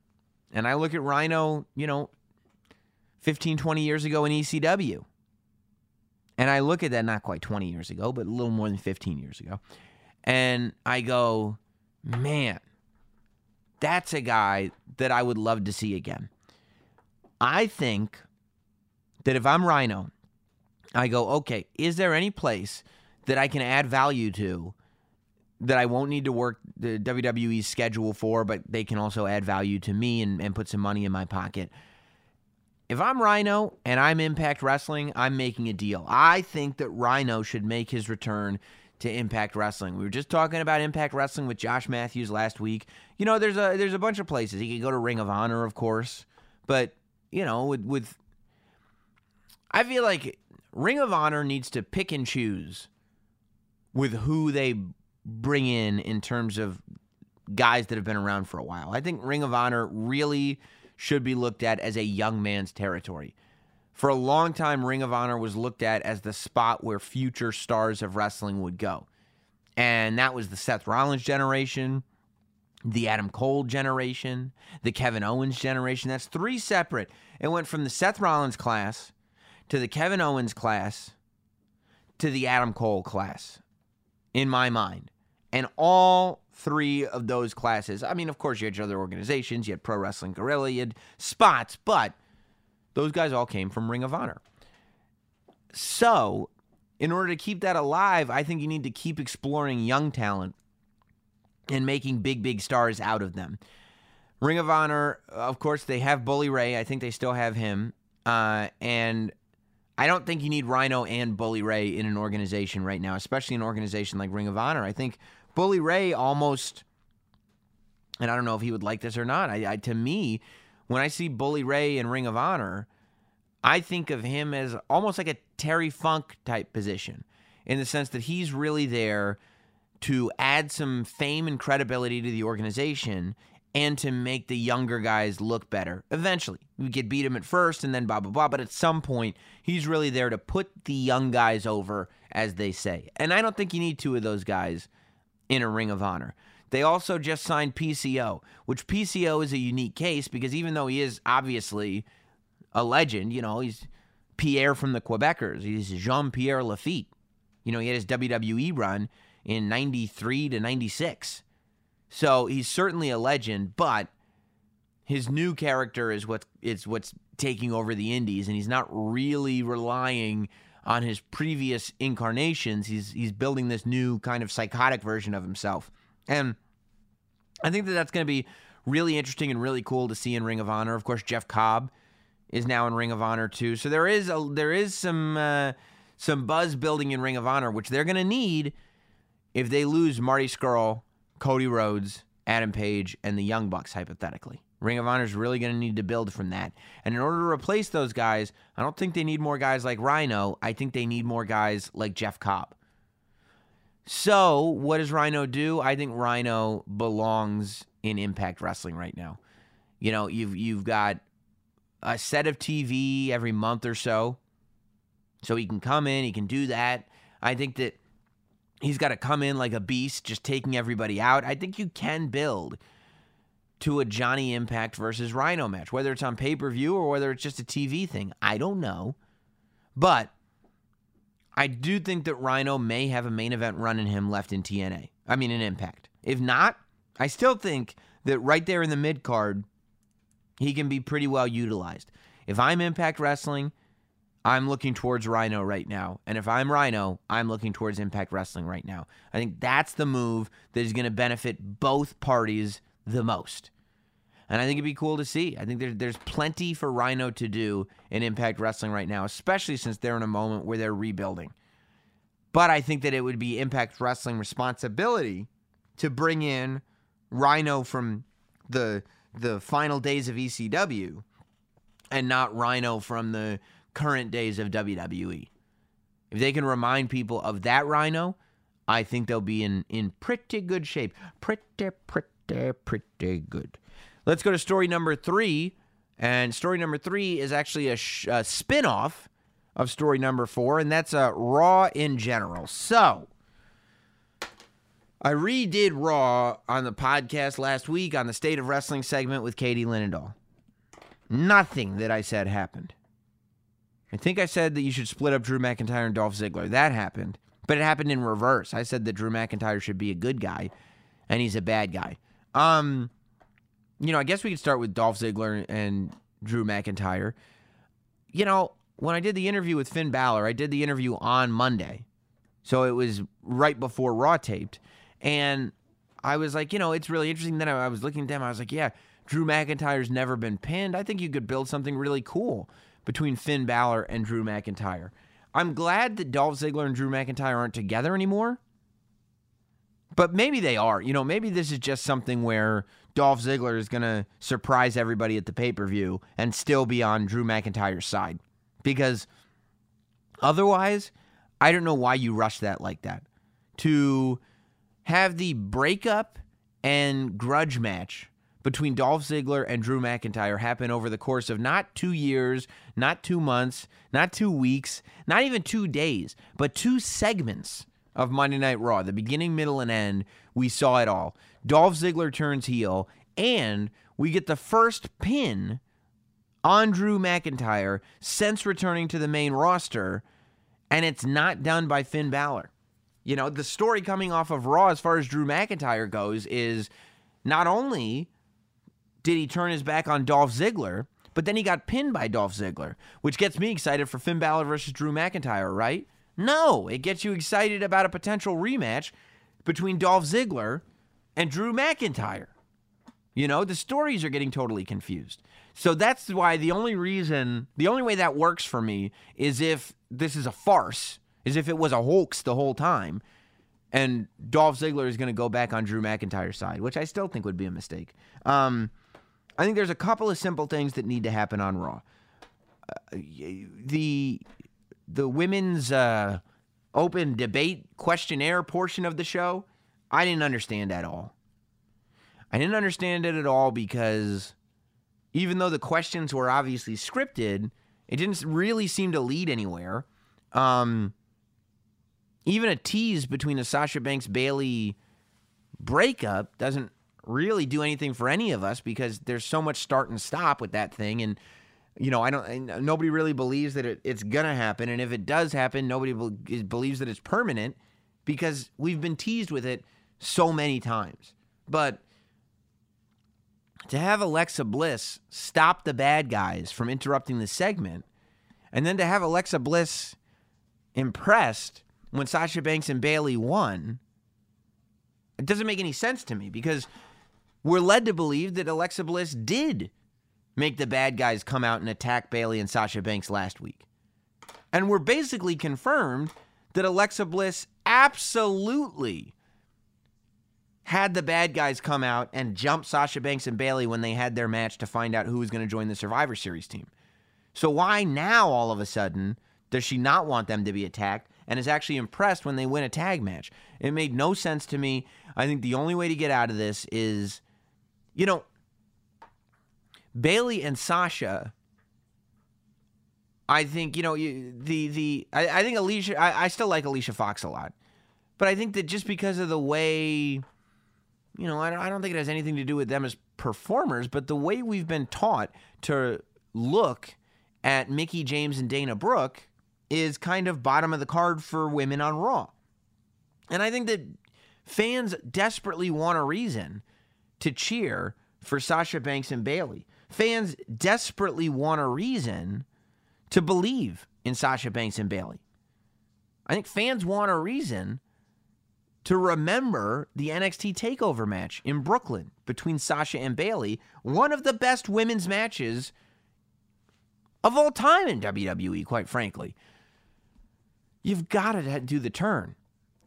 and I look at Rhino, you know, 15, 20 years ago in ECW. And I look at that not quite 20 years ago, but a little more than 15 years ago. And I go, man, that's a guy that I would love to see again. I think that if I'm Rhino, I go, okay, is there any place that I can add value to that I won't need to work the WWE's schedule for, but they can also add value to me and, and put some money in my pocket? If I'm Rhino and I'm Impact Wrestling, I'm making a deal. I think that Rhino should make his return to Impact Wrestling. We were just talking about Impact Wrestling with Josh Matthews last week. You know, there's a there's a bunch of places he could go to Ring of Honor, of course, but you know, with with I feel like Ring of Honor needs to pick and choose with who they bring in in terms of guys that have been around for a while. I think Ring of Honor really should be looked at as a young man's territory. For a long time, Ring of Honor was looked at as the spot where future stars of wrestling would go. And that was the Seth Rollins generation, the Adam Cole generation, the Kevin Owens generation. That's three separate. It went from the Seth Rollins class to the Kevin Owens class to the Adam Cole class, in my mind. And all three of those classes, I mean, of course, you had other organizations, you had Pro Wrestling Guerrilla, you had spots, but those guys all came from Ring of Honor. So, in order to keep that alive, I think you need to keep exploring young talent and making big, big stars out of them. Ring of Honor, of course, they have Bully Ray. I think they still have him. Uh, and I don't think you need Rhino and Bully Ray in an organization right now, especially an organization like Ring of Honor. I think Bully Ray almost, and I don't know if he would like this or not. I, I to me, when I see Bully Ray in Ring of Honor, I think of him as almost like a Terry Funk type position in the sense that he's really there to add some fame and credibility to the organization and to make the younger guys look better. Eventually, we could beat him at first and then blah, blah, blah. But at some point, he's really there to put the young guys over, as they say. And I don't think you need two of those guys in a Ring of Honor. They also just signed PCO, which PCO is a unique case because even though he is obviously a legend, you know, he's Pierre from the Quebecers, he's Jean Pierre Lafitte. You know, he had his WWE run in 93 to 96. So he's certainly a legend, but his new character is what is what's taking over the indies and he's not really relying on his previous incarnations. He's he's building this new kind of psychotic version of himself. And I think that that's going to be really interesting and really cool to see in Ring of Honor. Of course, Jeff Cobb is now in Ring of Honor too. So there is a there is some uh, some buzz building in Ring of Honor, which they're going to need if they lose Marty Scurll, Cody Rhodes, Adam Page, and the Young Bucks hypothetically. Ring of Honor is really going to need to build from that. And in order to replace those guys, I don't think they need more guys like Rhino. I think they need more guys like Jeff Cobb. So, what does Rhino do? I think Rhino belongs in Impact Wrestling right now. You know, you've you've got a set of TV every month or so. So he can come in, he can do that. I think that he's got to come in like a beast, just taking everybody out. I think you can build to a Johnny Impact versus Rhino match, whether it's on pay per view or whether it's just a TV thing. I don't know. But I do think that Rhino may have a main event run in him left in TNA. I mean, in Impact. If not, I still think that right there in the mid card, he can be pretty well utilized. If I'm Impact Wrestling, I'm looking towards Rhino right now. And if I'm Rhino, I'm looking towards Impact Wrestling right now. I think that's the move that is going to benefit both parties the most. And I think it'd be cool to see. I think there, there's plenty for Rhino to do in Impact Wrestling right now, especially since they're in a moment where they're rebuilding. But I think that it would be Impact Wrestling responsibility to bring in Rhino from the the final days of ECW and not Rhino from the current days of WWE. If they can remind people of that Rhino, I think they'll be in in pretty good shape. Pretty pretty pretty good. Let's go to story number three. And story number three is actually a, sh- a spin off of story number four, and that's uh, Raw in general. So, I redid Raw on the podcast last week on the State of Wrestling segment with Katie Linendoll. Nothing that I said happened. I think I said that you should split up Drew McIntyre and Dolph Ziggler. That happened, but it happened in reverse. I said that Drew McIntyre should be a good guy, and he's a bad guy. Um, you know, I guess we could start with Dolph Ziggler and Drew McIntyre. You know, when I did the interview with Finn Balor, I did the interview on Monday. So it was right before Raw taped. And I was like, you know, it's really interesting. Then I was looking at them. I was like, yeah, Drew McIntyre's never been pinned. I think you could build something really cool between Finn Balor and Drew McIntyre. I'm glad that Dolph Ziggler and Drew McIntyre aren't together anymore. But maybe they are. You know, maybe this is just something where Dolph Ziggler is going to surprise everybody at the pay per view and still be on Drew McIntyre's side. Because otherwise, I don't know why you rush that like that. To have the breakup and grudge match between Dolph Ziggler and Drew McIntyre happen over the course of not two years, not two months, not two weeks, not even two days, but two segments of Monday Night Raw, the beginning, middle, and end. We saw it all. Dolph Ziggler turns heel, and we get the first pin on Drew McIntyre since returning to the main roster, and it's not done by Finn Balor. You know, the story coming off of Raw as far as Drew McIntyre goes is not only did he turn his back on Dolph Ziggler, but then he got pinned by Dolph Ziggler, which gets me excited for Finn Balor versus Drew McIntyre, right? No, it gets you excited about a potential rematch between Dolph Ziggler and Drew McIntyre. You know, the stories are getting totally confused. So that's why the only reason, the only way that works for me is if this is a farce, is if it was a hoax the whole time, and Dolph Ziggler is going to go back on Drew McIntyre's side, which I still think would be a mistake. Um, I think there's a couple of simple things that need to happen on Raw. Uh, the the women's uh, open debate questionnaire portion of the show, I didn't understand at all. I didn't understand it at all because even though the questions were obviously scripted, it didn't really seem to lead anywhere. Um, even a tease between a Sasha Banks Bayley breakup doesn't really do anything for any of us because there's so much start and stop with that thing and you know, I don't. Nobody really believes that it, it's gonna happen, and if it does happen, nobody be, believes that it's permanent because we've been teased with it so many times. But to have Alexa Bliss stop the bad guys from interrupting the segment, and then to have Alexa Bliss impressed when Sasha Banks and Bayley won, it doesn't make any sense to me because we're led to believe that Alexa Bliss did make the bad guys come out and attack Bayley and Sasha Banks last week. And we're basically confirmed that Alexa Bliss absolutely had the bad guys come out and jump Sasha Banks and Bayley when they had their match to find out who was going to join the Survivor Series team. So why now all of a sudden does she not want them to be attacked and is actually impressed when they win a tag match? It made no sense to me. I think the only way to get out of this is, you know, Bayley and Sasha. I think you know you, the the I, I think Alicia. I, I still like Alicia Fox a lot, but I think that just because of the way, you know, I don't, I don't think it has anything to do with them as performers, but the way we've been taught to look at Mickie James and Dana Brooke is kind of bottom of the card for women on Raw. And I think that fans desperately want a reason to cheer for Sasha Banks and Bayley. Fans desperately want a reason to believe in Sasha Banks and Bayley. I think fans want a reason to remember the NXT TakeOver match in Brooklyn between Sasha and Bayley, one of the best women's matches of all time in WWE, quite frankly. You've got to do the turn.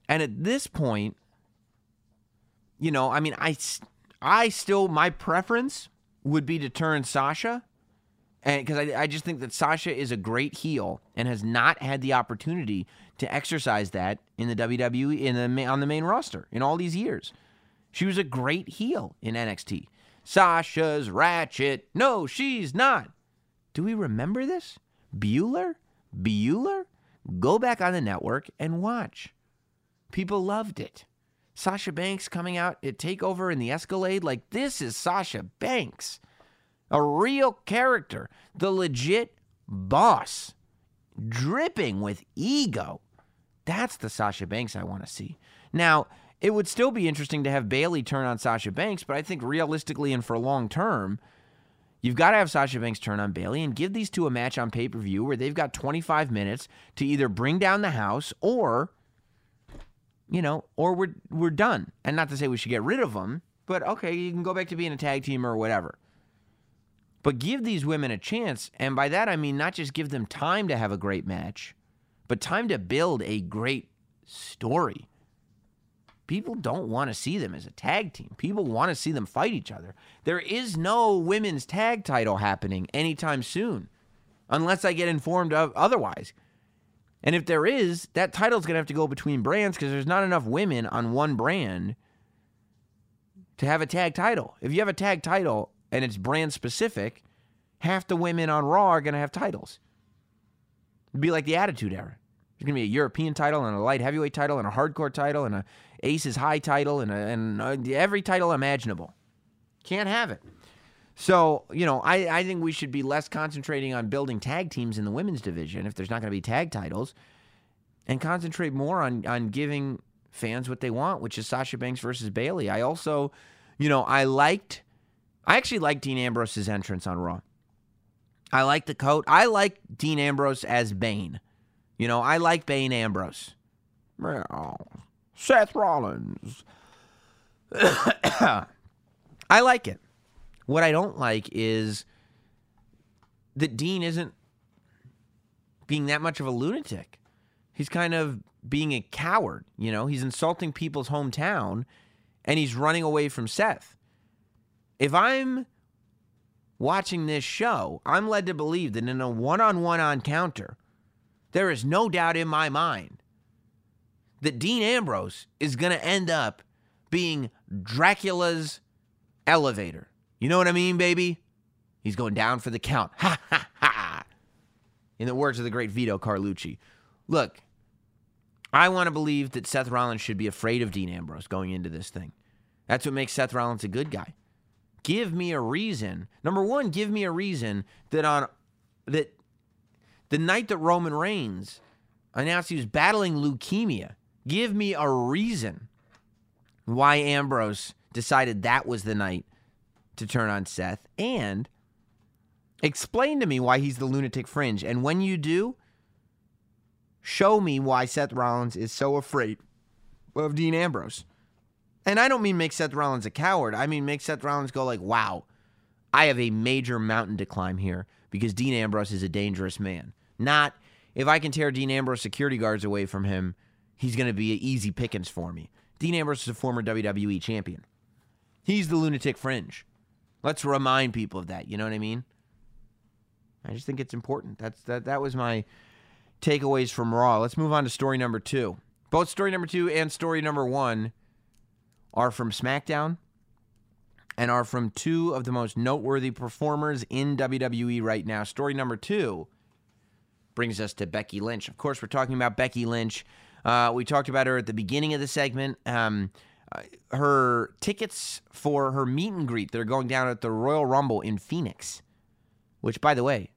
And at this point, you know, I mean, I, I still, my preference would be to turn Sasha. And because I, I just think that Sasha is a great heel and has not had the opportunity to exercise that in the WWE in the on the main roster in all these years. She was a great heel in NXT. Sasha's ratchet. No, she's not. Do we remember this? Bueller? Bueller? Go back on the network and watch. People loved it. Sasha Banks coming out at TakeOver in the Escalade. Like, this is Sasha Banks, a real character, the legit boss, dripping with ego. That's the Sasha Banks I want to see. Now, it would still be interesting to have Bayley turn on Sasha Banks, but I think realistically and for long term, You've got to have Sasha Banks turn on Bayley and give these two a match on pay per view where they've got 25 minutes to either bring down the house or, you know, or we're we're done. And not to say we should get rid of them, but okay, you can go back to being a tag team or whatever. But give these women a chance, and by that I mean not just give them time to have a great match, but time to build a great story. People don't want to see them as a tag team. People want to see them fight each other. There is no women's tag title happening anytime soon, unless I get informed of otherwise. And if there is, that title's going to have to go between brands because there's not enough women on one brand to have a tag title. If you have a tag title and it's brand specific, half the women on Raw are going to have titles. It'd be like the Attitude Era. There's going to be a European title and a light heavyweight title and a hardcore title and a Aces High title and, a, and a, every title imaginable. Can't have it. So, you know, I, I think we should be less concentrating on building tag teams in the women's division if there's not going to be tag titles and concentrate more on, on giving fans what they want, which is Sasha Banks versus Bayley. I also, you know, I liked, I actually liked Dean Ambrose's entrance on Raw. I like the coat. I like Dean Ambrose as Bane. You know, I like Bane Ambrose. Well, Seth Rollins. I like it. What I don't like is that Dean isn't being that much of a lunatic. He's kind of being a coward, you know? He's insulting people's hometown and he's running away from Seth. If I'm watching this show, I'm led to believe that in a one on one encounter, there is no doubt in my mind that Dean Ambrose is going to end up being Dracula's elevator. You know what I mean, baby? He's going down for the count. Ha ha ha. In the words of the great Vito Carlucci. Look, I want to believe that Seth Rollins should be afraid of Dean Ambrose going into this thing. That's what makes Seth Rollins a good guy. Give me a reason. Number one, give me a reason that on that the night that Roman Reigns announced he was battling leukemia Give me a reason why Ambrose decided that was the night to turn on Seth and explain to me why he's the lunatic fringe. And when you do, show me why Seth Rollins is so afraid of Dean Ambrose. And I don't mean make Seth Rollins a coward. I mean make Seth Rollins go like, "Wow, I have a major mountain to climb here because Dean Ambrose is a dangerous man." Not if I can tear Dean Ambrose security guards away from him, he's going to be an easy pickings for me. Dean Ambrose is a former WWE champion. He's the lunatic fringe. Let's remind people of that. You know what I mean? I just think it's important. That's that. That was my takeaways from Raw. Let's move on to story number two. Both story number two and story number one are from SmackDown and are from two of the most noteworthy performers in WWE right now. Story number two brings us to Becky Lynch. Of course, we're talking about Becky Lynch. Uh, we talked about her at the beginning of the segment. Um, her tickets for her meet and greet that are going down at the Royal Rumble in Phoenix, which, by the way,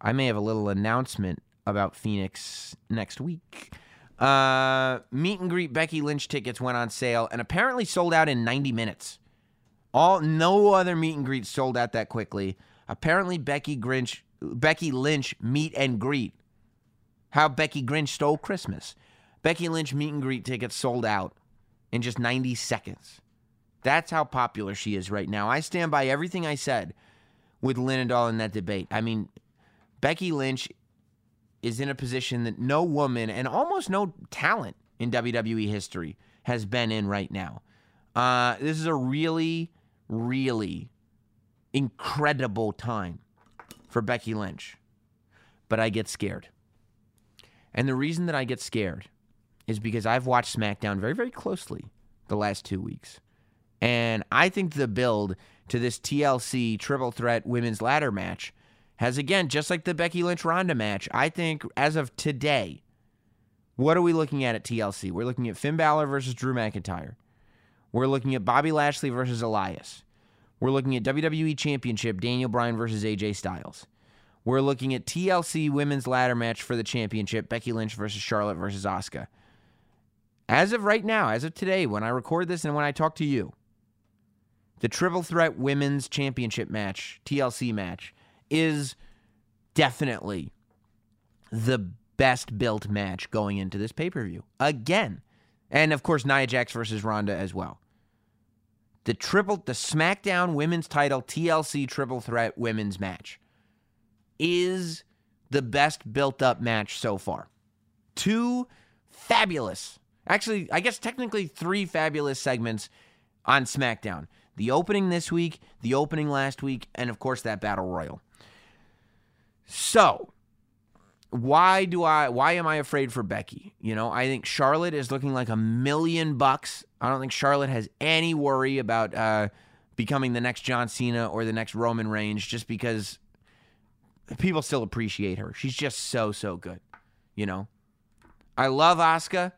I may have a little announcement about Phoenix next week. Uh, meet and greet Becky Lynch tickets went on sale and apparently sold out in 90 minutes. All no other meet and greet sold out that quickly. Apparently, Becky Grinch, Becky Lynch meet and greet. How Becky Grinch stole Christmas. Becky Lynch meet and greet tickets sold out in just 90 seconds. That's how popular she is right now. I stand by everything I said with Linendoll in that debate. I mean, Becky Lynch is in a position that no woman and almost no talent in WWE history has been in right now. Uh, this is a really, really incredible time for Becky Lynch. But I get scared. And the reason that I get scared is because I've watched SmackDown very, very closely the last two weeks. And I think the build to this TLC triple threat women's ladder match has, again, just like the Becky Lynch Ronda match, I think as of today, what are we looking at at TLC? We're looking at Finn Balor versus Drew McIntyre. We're looking at Bobby Lashley versus Elias. We're looking at WWE Championship Daniel Bryan versus AJ Styles. We're looking at TLC Women's Ladder match for the championship Becky Lynch versus Charlotte versus Asuka. As of right now, as of today, when I record this and when I talk to you, the Triple Threat Women's Championship match, TLC match, is definitely the best built match going into this pay per view. Again. And of course, Nia Jax versus Ronda as well. The triple, the SmackDown Women's Title TLC Triple Threat Women's match is the best built up match so far. Two fabulous, actually, I guess technically three fabulous segments on SmackDown. The opening this week, the opening last week, and of course that Battle Royal. So, why do I why am I afraid for Becky? You know, I think Charlotte is looking like a million bucks. I don't think Charlotte has any worry about uh, becoming the next John Cena or the next Roman Reigns just because people still appreciate her. She's just so so good. You know, I love Asuka.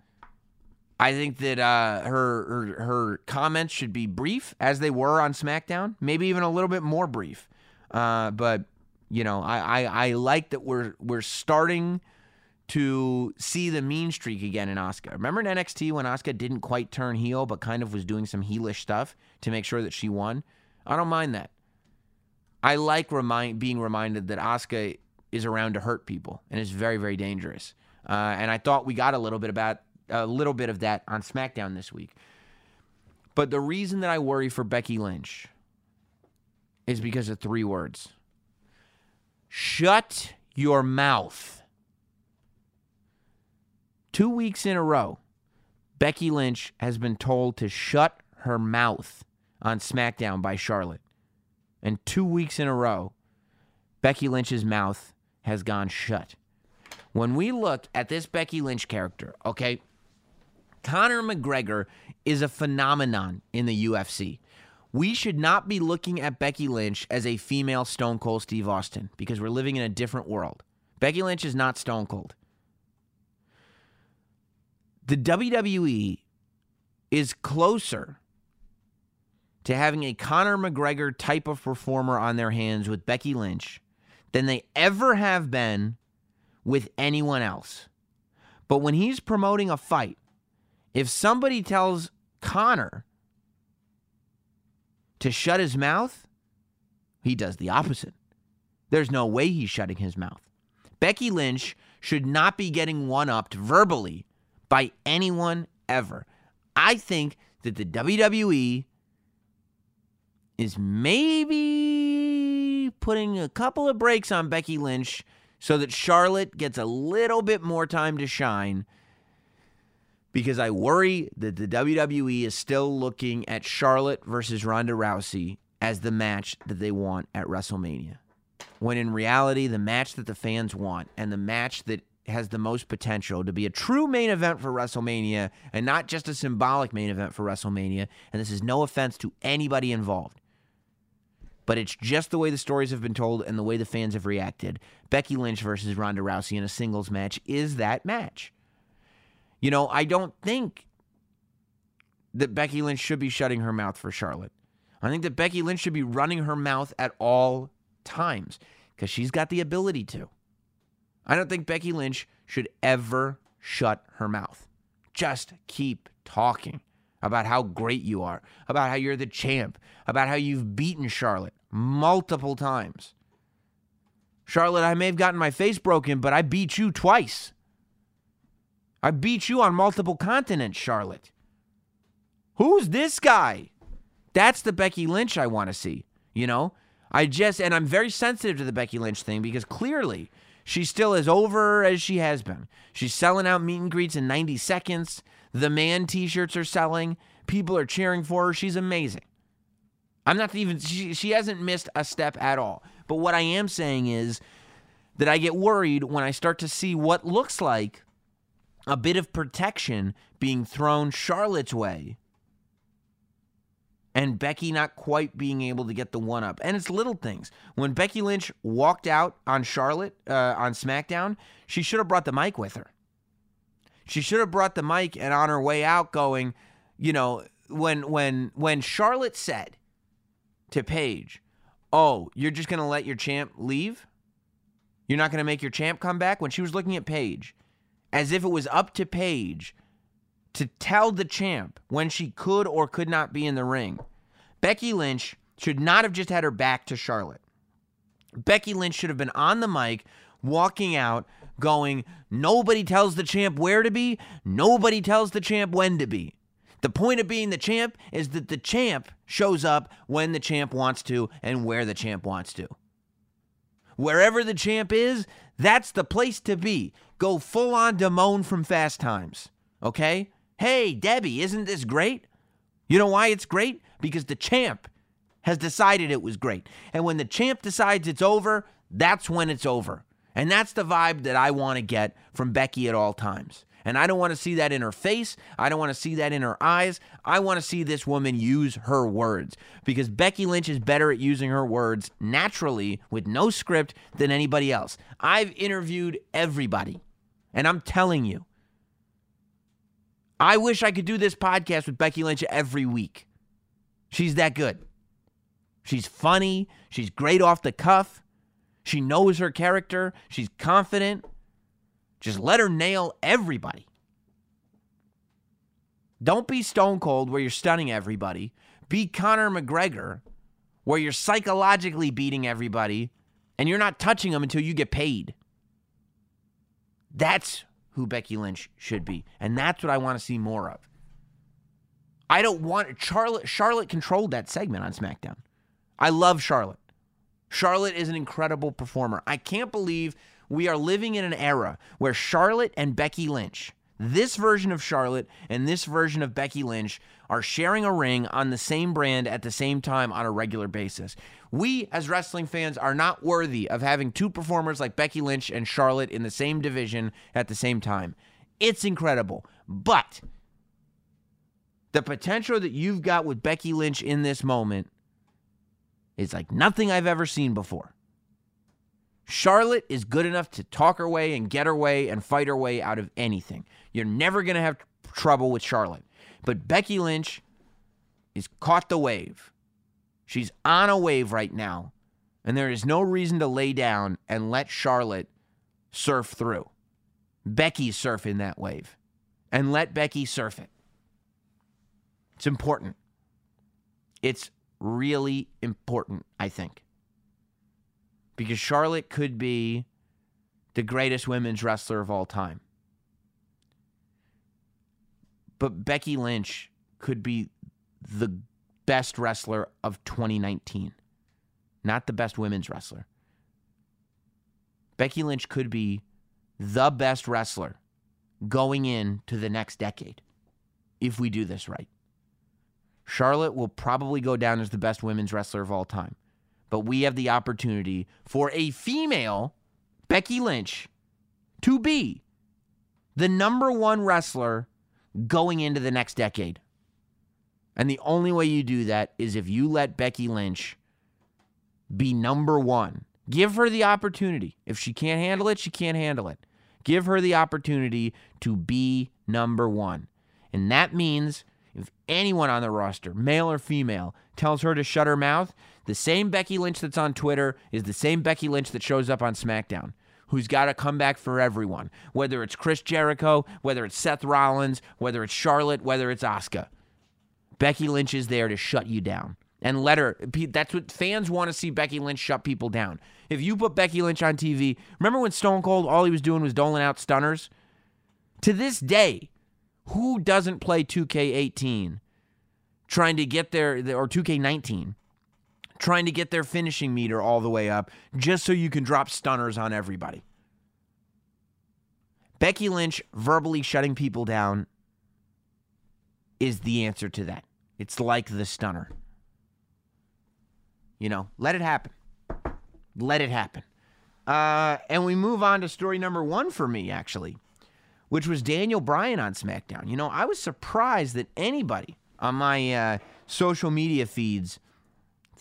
I think that uh, her, her her comments should be brief as they were on SmackDown, maybe even a little bit more brief. Uh, but you know, I, I, I like that we're we're starting to see the mean streak again in Asuka. Remember in NXT when Asuka didn't quite turn heel, but kind of was doing some heelish stuff to make sure that she won? I don't mind that. I like remind being reminded that Asuka is around to hurt people and is very very dangerous. Uh, and I thought we got a little bit about a little bit of that on SmackDown this week. But the reason that I worry for Becky Lynch is because of three words. Shut your mouth. Two weeks in a row, Becky Lynch has been told to shut her mouth on SmackDown by Charlotte. And two weeks in a row, Becky Lynch's mouth has gone shut. When we look at this Becky Lynch character, okay, Conor McGregor is a phenomenon in the UFC we should not be looking at Becky Lynch as a female Stone Cold Steve Austin because we're living in a different world. Becky Lynch is not Stone Cold. The WWE is closer to having a Conor McGregor type of performer on their hands with Becky Lynch than they ever have been with anyone else. But when he's promoting a fight, if somebody tells Conor to shut his mouth, he does the opposite. There's no way he's shutting his mouth. Becky Lynch should not be getting one upped verbally by anyone ever. I think that the WWE is maybe putting a couple of breaks on Becky Lynch so that Charlotte gets a little bit more time to shine because I worry that the WWE is still looking at Charlotte versus Ronda Rousey as the match that they want at WrestleMania. When in reality, the match that the fans want and the match that has the most potential to be a true main event for WrestleMania and not just a symbolic main event for WrestleMania, and this is no offense to anybody involved. But it's just the way the stories have been told and the way the fans have reacted. Becky Lynch versus Ronda Rousey in a singles match is that match. You know, I don't think that Becky Lynch should be shutting her mouth for Charlotte. I think that Becky Lynch should be running her mouth at all times because she's got the ability to. I don't think Becky Lynch should ever shut her mouth. Just keep talking about how great you are, about how you're the champ, about how you've beaten Charlotte multiple times. Charlotte, I may have gotten my face broken, but I beat you twice. I beat you on multiple continents, Charlotte. Who's this guy? That's the Becky Lynch I want to see. You know, I just, and I'm very sensitive to the Becky Lynch thing because clearly she's still as over as she has been. She's selling out meet and greets in 90 seconds. The man t shirts are selling. People are cheering for her. She's amazing. I'm not even, she, she hasn't missed a step at all. But what I am saying is that I get worried when I start to see what looks like a bit of protection being thrown Charlotte's way and Becky not quite being able to get the one up. And it's little things. When Becky Lynch walked out on Charlotte uh, on SmackDown, she should have brought the mic with her. She should have brought the mic and on her way out going, you know, when when when Charlotte said to Paige, "Oh, you're just going to let your champ leave? You're not going to make your champ come back?" When she was looking at Paige, as if it was up to Paige to tell the champ when she could or could not be in the ring. Becky Lynch should not have just had her back to Charlotte. Becky Lynch should have been on the mic, walking out, going, Nobody tells the champ where to be, nobody tells the champ when to be. The point of being the champ is that the champ shows up when the champ wants to and where the champ wants to. Wherever the champ is, that's the place to be. Go full on Damone from Fast Times. Okay? Hey, Debbie, isn't this great? You know why it's great? Because the champ has decided it was great. And when the champ decides it's over, that's when it's over. And that's the vibe that I want to get from Becky at all times. And I don't want to see that in her face. I don't want to see that in her eyes. I want to see this woman use her words because Becky Lynch is better at using her words naturally with no script than anybody else. I've interviewed everybody, and I'm telling you, I wish I could do this podcast with Becky Lynch every week. She's that good. She's funny. She's great off the cuff. She knows her character. She's confident. Just let her nail everybody. Don't be stone cold where you're stunning everybody. Be Conor McGregor where you're psychologically beating everybody and you're not touching them until you get paid. That's who Becky Lynch should be. And that's what I want to see more of. I don't want Charlotte Charlotte controlled that segment on SmackDown. I love Charlotte. Charlotte is an incredible performer. I can't believe we are living in an era where Charlotte and Becky Lynch, this version of Charlotte and this version of Becky Lynch, are sharing a ring on the same brand at the same time on a regular basis. We, as wrestling fans, are not worthy of having two performers like Becky Lynch and Charlotte in the same division at the same time. It's incredible. But the potential that you've got with Becky Lynch in this moment is like nothing I've ever seen before. Charlotte is good enough to talk her way and get her way and fight her way out of anything. You're never going to have trouble with Charlotte. But Becky Lynch is caught the wave. She's on a wave right now, and there is no reason to lay down and let Charlotte surf through. Becky's surfing that wave, and let Becky surf it. It's important. It's really important, I think. Because Charlotte could be the greatest women's wrestler of all time. But Becky Lynch could be the best wrestler of 2019, not the best women's wrestler. Becky Lynch could be the best wrestler going into the next decade. if we do this right. Charlotte will probably go down as the best women's wrestler of all time. But we have the opportunity for a female Becky Lynch to be the number one wrestler going into the next decade. And the only way you do that is if you let Becky Lynch be number one. Give her the opportunity. If she can't handle it, she can't handle it. Give her the opportunity to be number one. And that means if anyone on the roster, male or female, tells her to shut her mouth, the same Becky Lynch that's on Twitter is the same Becky Lynch that shows up on SmackDown, who's got to come back for everyone, whether it's Chris Jericho, whether it's Seth Rollins, whether it's Charlotte, whether it's Asuka. Becky Lynch is there to shut you down and let her. That's what fans want to see Becky Lynch shut people down. If you put Becky Lynch on TV, remember when Stone Cold, all he was doing was doling out stunners? To this day, who doesn't play 2K18 trying to get their, or 2K19, trying to get their finishing meter all the way up just so you can drop stunners on everybody? Becky Lynch verbally shutting people down is the answer to that. It's like the stunner. You know, let it happen. Let it happen. Uh, and we move on to story number one for me, actually, which was Daniel Bryan on SmackDown. You know, I was surprised that anybody on my uh, social media feeds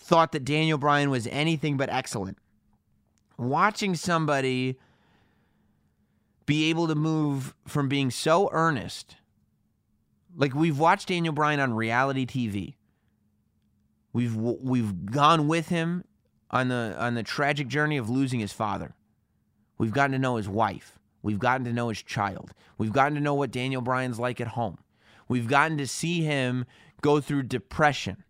thought that Daniel Bryan was anything but excellent. Watching somebody be able to move from being so earnest, like we've watched Daniel Bryan on reality TV. We've we've gone with him on the on the tragic journey of losing his father. We've gotten to know his wife. We've gotten to know his child. We've gotten to know what Daniel Bryan's like at home. We've gotten to see him go through depression.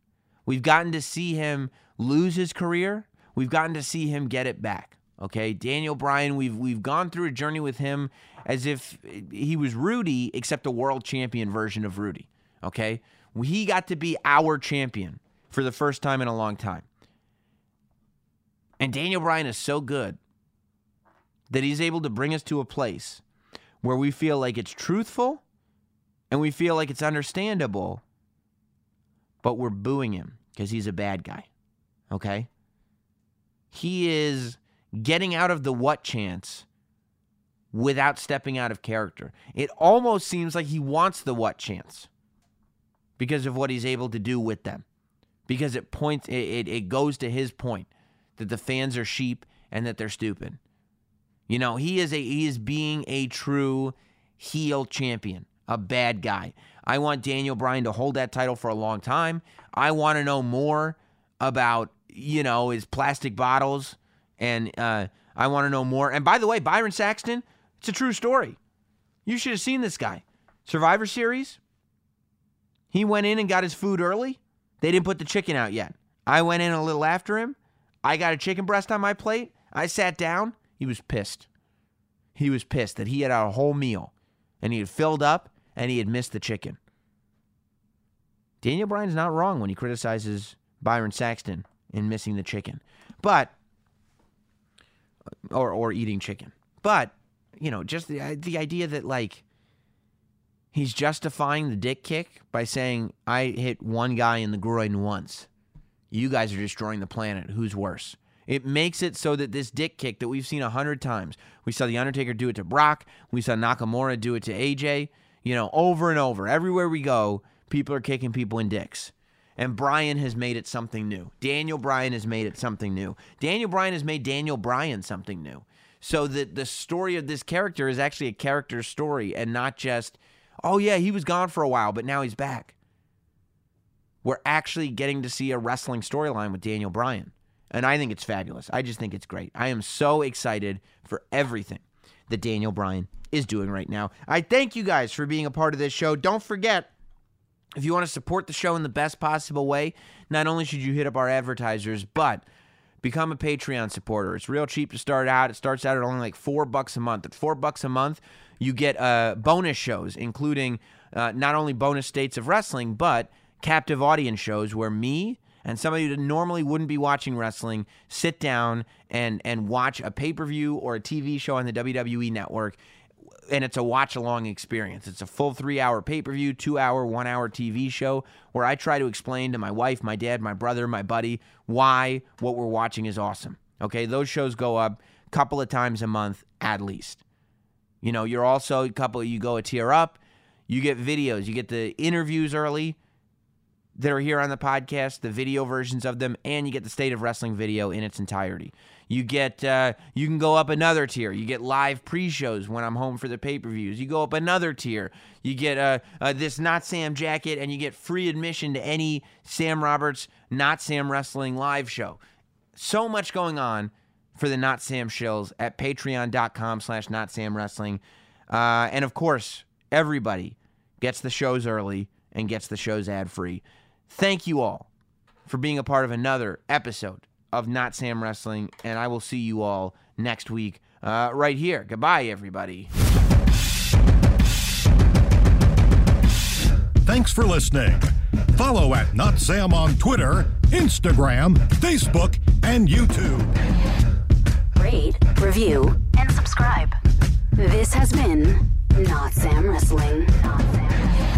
We've gotten to see him lose his career. We've gotten to see him get it back. Okay, Daniel Bryan, we've we've gone through a journey with him as if he was Rudy, except a world champion version of Rudy. Okay, he got to be our champion for the first time in a long time. And Daniel Bryan is so good that he's able to bring us to a place where we feel like it's truthful and we feel like it's understandable, but we're booing him because he's a bad guy. Okay? He is getting out of the what chants without stepping out of character. It almost seems like he wants the what chants because of what he's able to do with them. Because it points it, it, it goes to his point that the fans are sheep and that they're stupid. You know, he is a he is being a true heel champion, a bad guy. I want Daniel Bryan to hold that title for a long time. I want to know more about, you know, his plastic bottles and uh, I want to know more. And by the way, Byron Saxton, it's a true story. You should have seen this guy. Survivor Series. He went in and got his food early. They didn't put the chicken out yet. I went in a little after him. I got a chicken breast on my plate. I sat down. He was pissed. He was pissed that he had a whole meal and he had filled up and he had missed the chicken. Daniel Bryan's not wrong when he criticizes Byron Saxton in missing the chicken. But or or eating chicken. But you know, just the the idea that like he's justifying the dick kick by saying I hit one guy in the groin once. You guys are destroying the planet. Who's worse? It makes it so that this dick kick that we've seen a hundred times, we saw the Undertaker do it to Brock, we saw Nakamura do it to AJ. You know, over and over, everywhere we go, people are kicking people in dicks. And Bryan has made it something new. Daniel Bryan has made it something new. Daniel Bryan has made Daniel Bryan something new. So that the story of this character is actually a character story and not just, oh yeah, he was gone for a while, but now he's back. We're actually getting to see a wrestling storyline with Daniel Bryan. And I think it's fabulous. I just think it's great. I am so excited for everything that Daniel Bryan is doing right now. I thank you guys for being a part of this show. Don't forget, if you want to support the show in the best possible way, not only should you hit up our advertisers, but become a Patreon supporter. It's real cheap to start out. It starts out at only like four bucks a month. At four bucks a month, you get uh, bonus shows, including uh, not only bonus states of wrestling, but captive audience shows where me and somebody who normally wouldn't be watching wrestling sit down and and watch a pay per view or a TV show on the WWE network and it's a watch along experience. It's a full three hour pay per view, two hour, one hour TV show where I try to explain to my wife, my dad, my brother, my buddy why what we're watching is awesome. Okay, those shows go up a couple of times a month at least. You know, you're also a couple, you go a tier up, you get videos, you get the interviews early that are here on the podcast, the video versions of them, and you get the state of wrestling video in its entirety. You get uh, you can go up another tier. You get live pre-shows when I'm home for the pay-per-views. You go up another tier. You get uh, uh, this not Sam jacket, and you get free admission to any Sam Roberts not Sam wrestling live show. So much going on for the Not Sam shills at Patreon.com/slash Not Sam Wrestling, uh, and of course, everybody gets the shows early and gets the shows ad-free. Thank you all for being a part of another episode of Not Sam Wrestling, and I will see you all next week uh, right here. Goodbye, everybody. Thanks for listening. Follow at Not Sam on Twitter, Instagram, Facebook, and YouTube. Rate, review, and subscribe. This has been Not Sam Wrestling. Not Sam.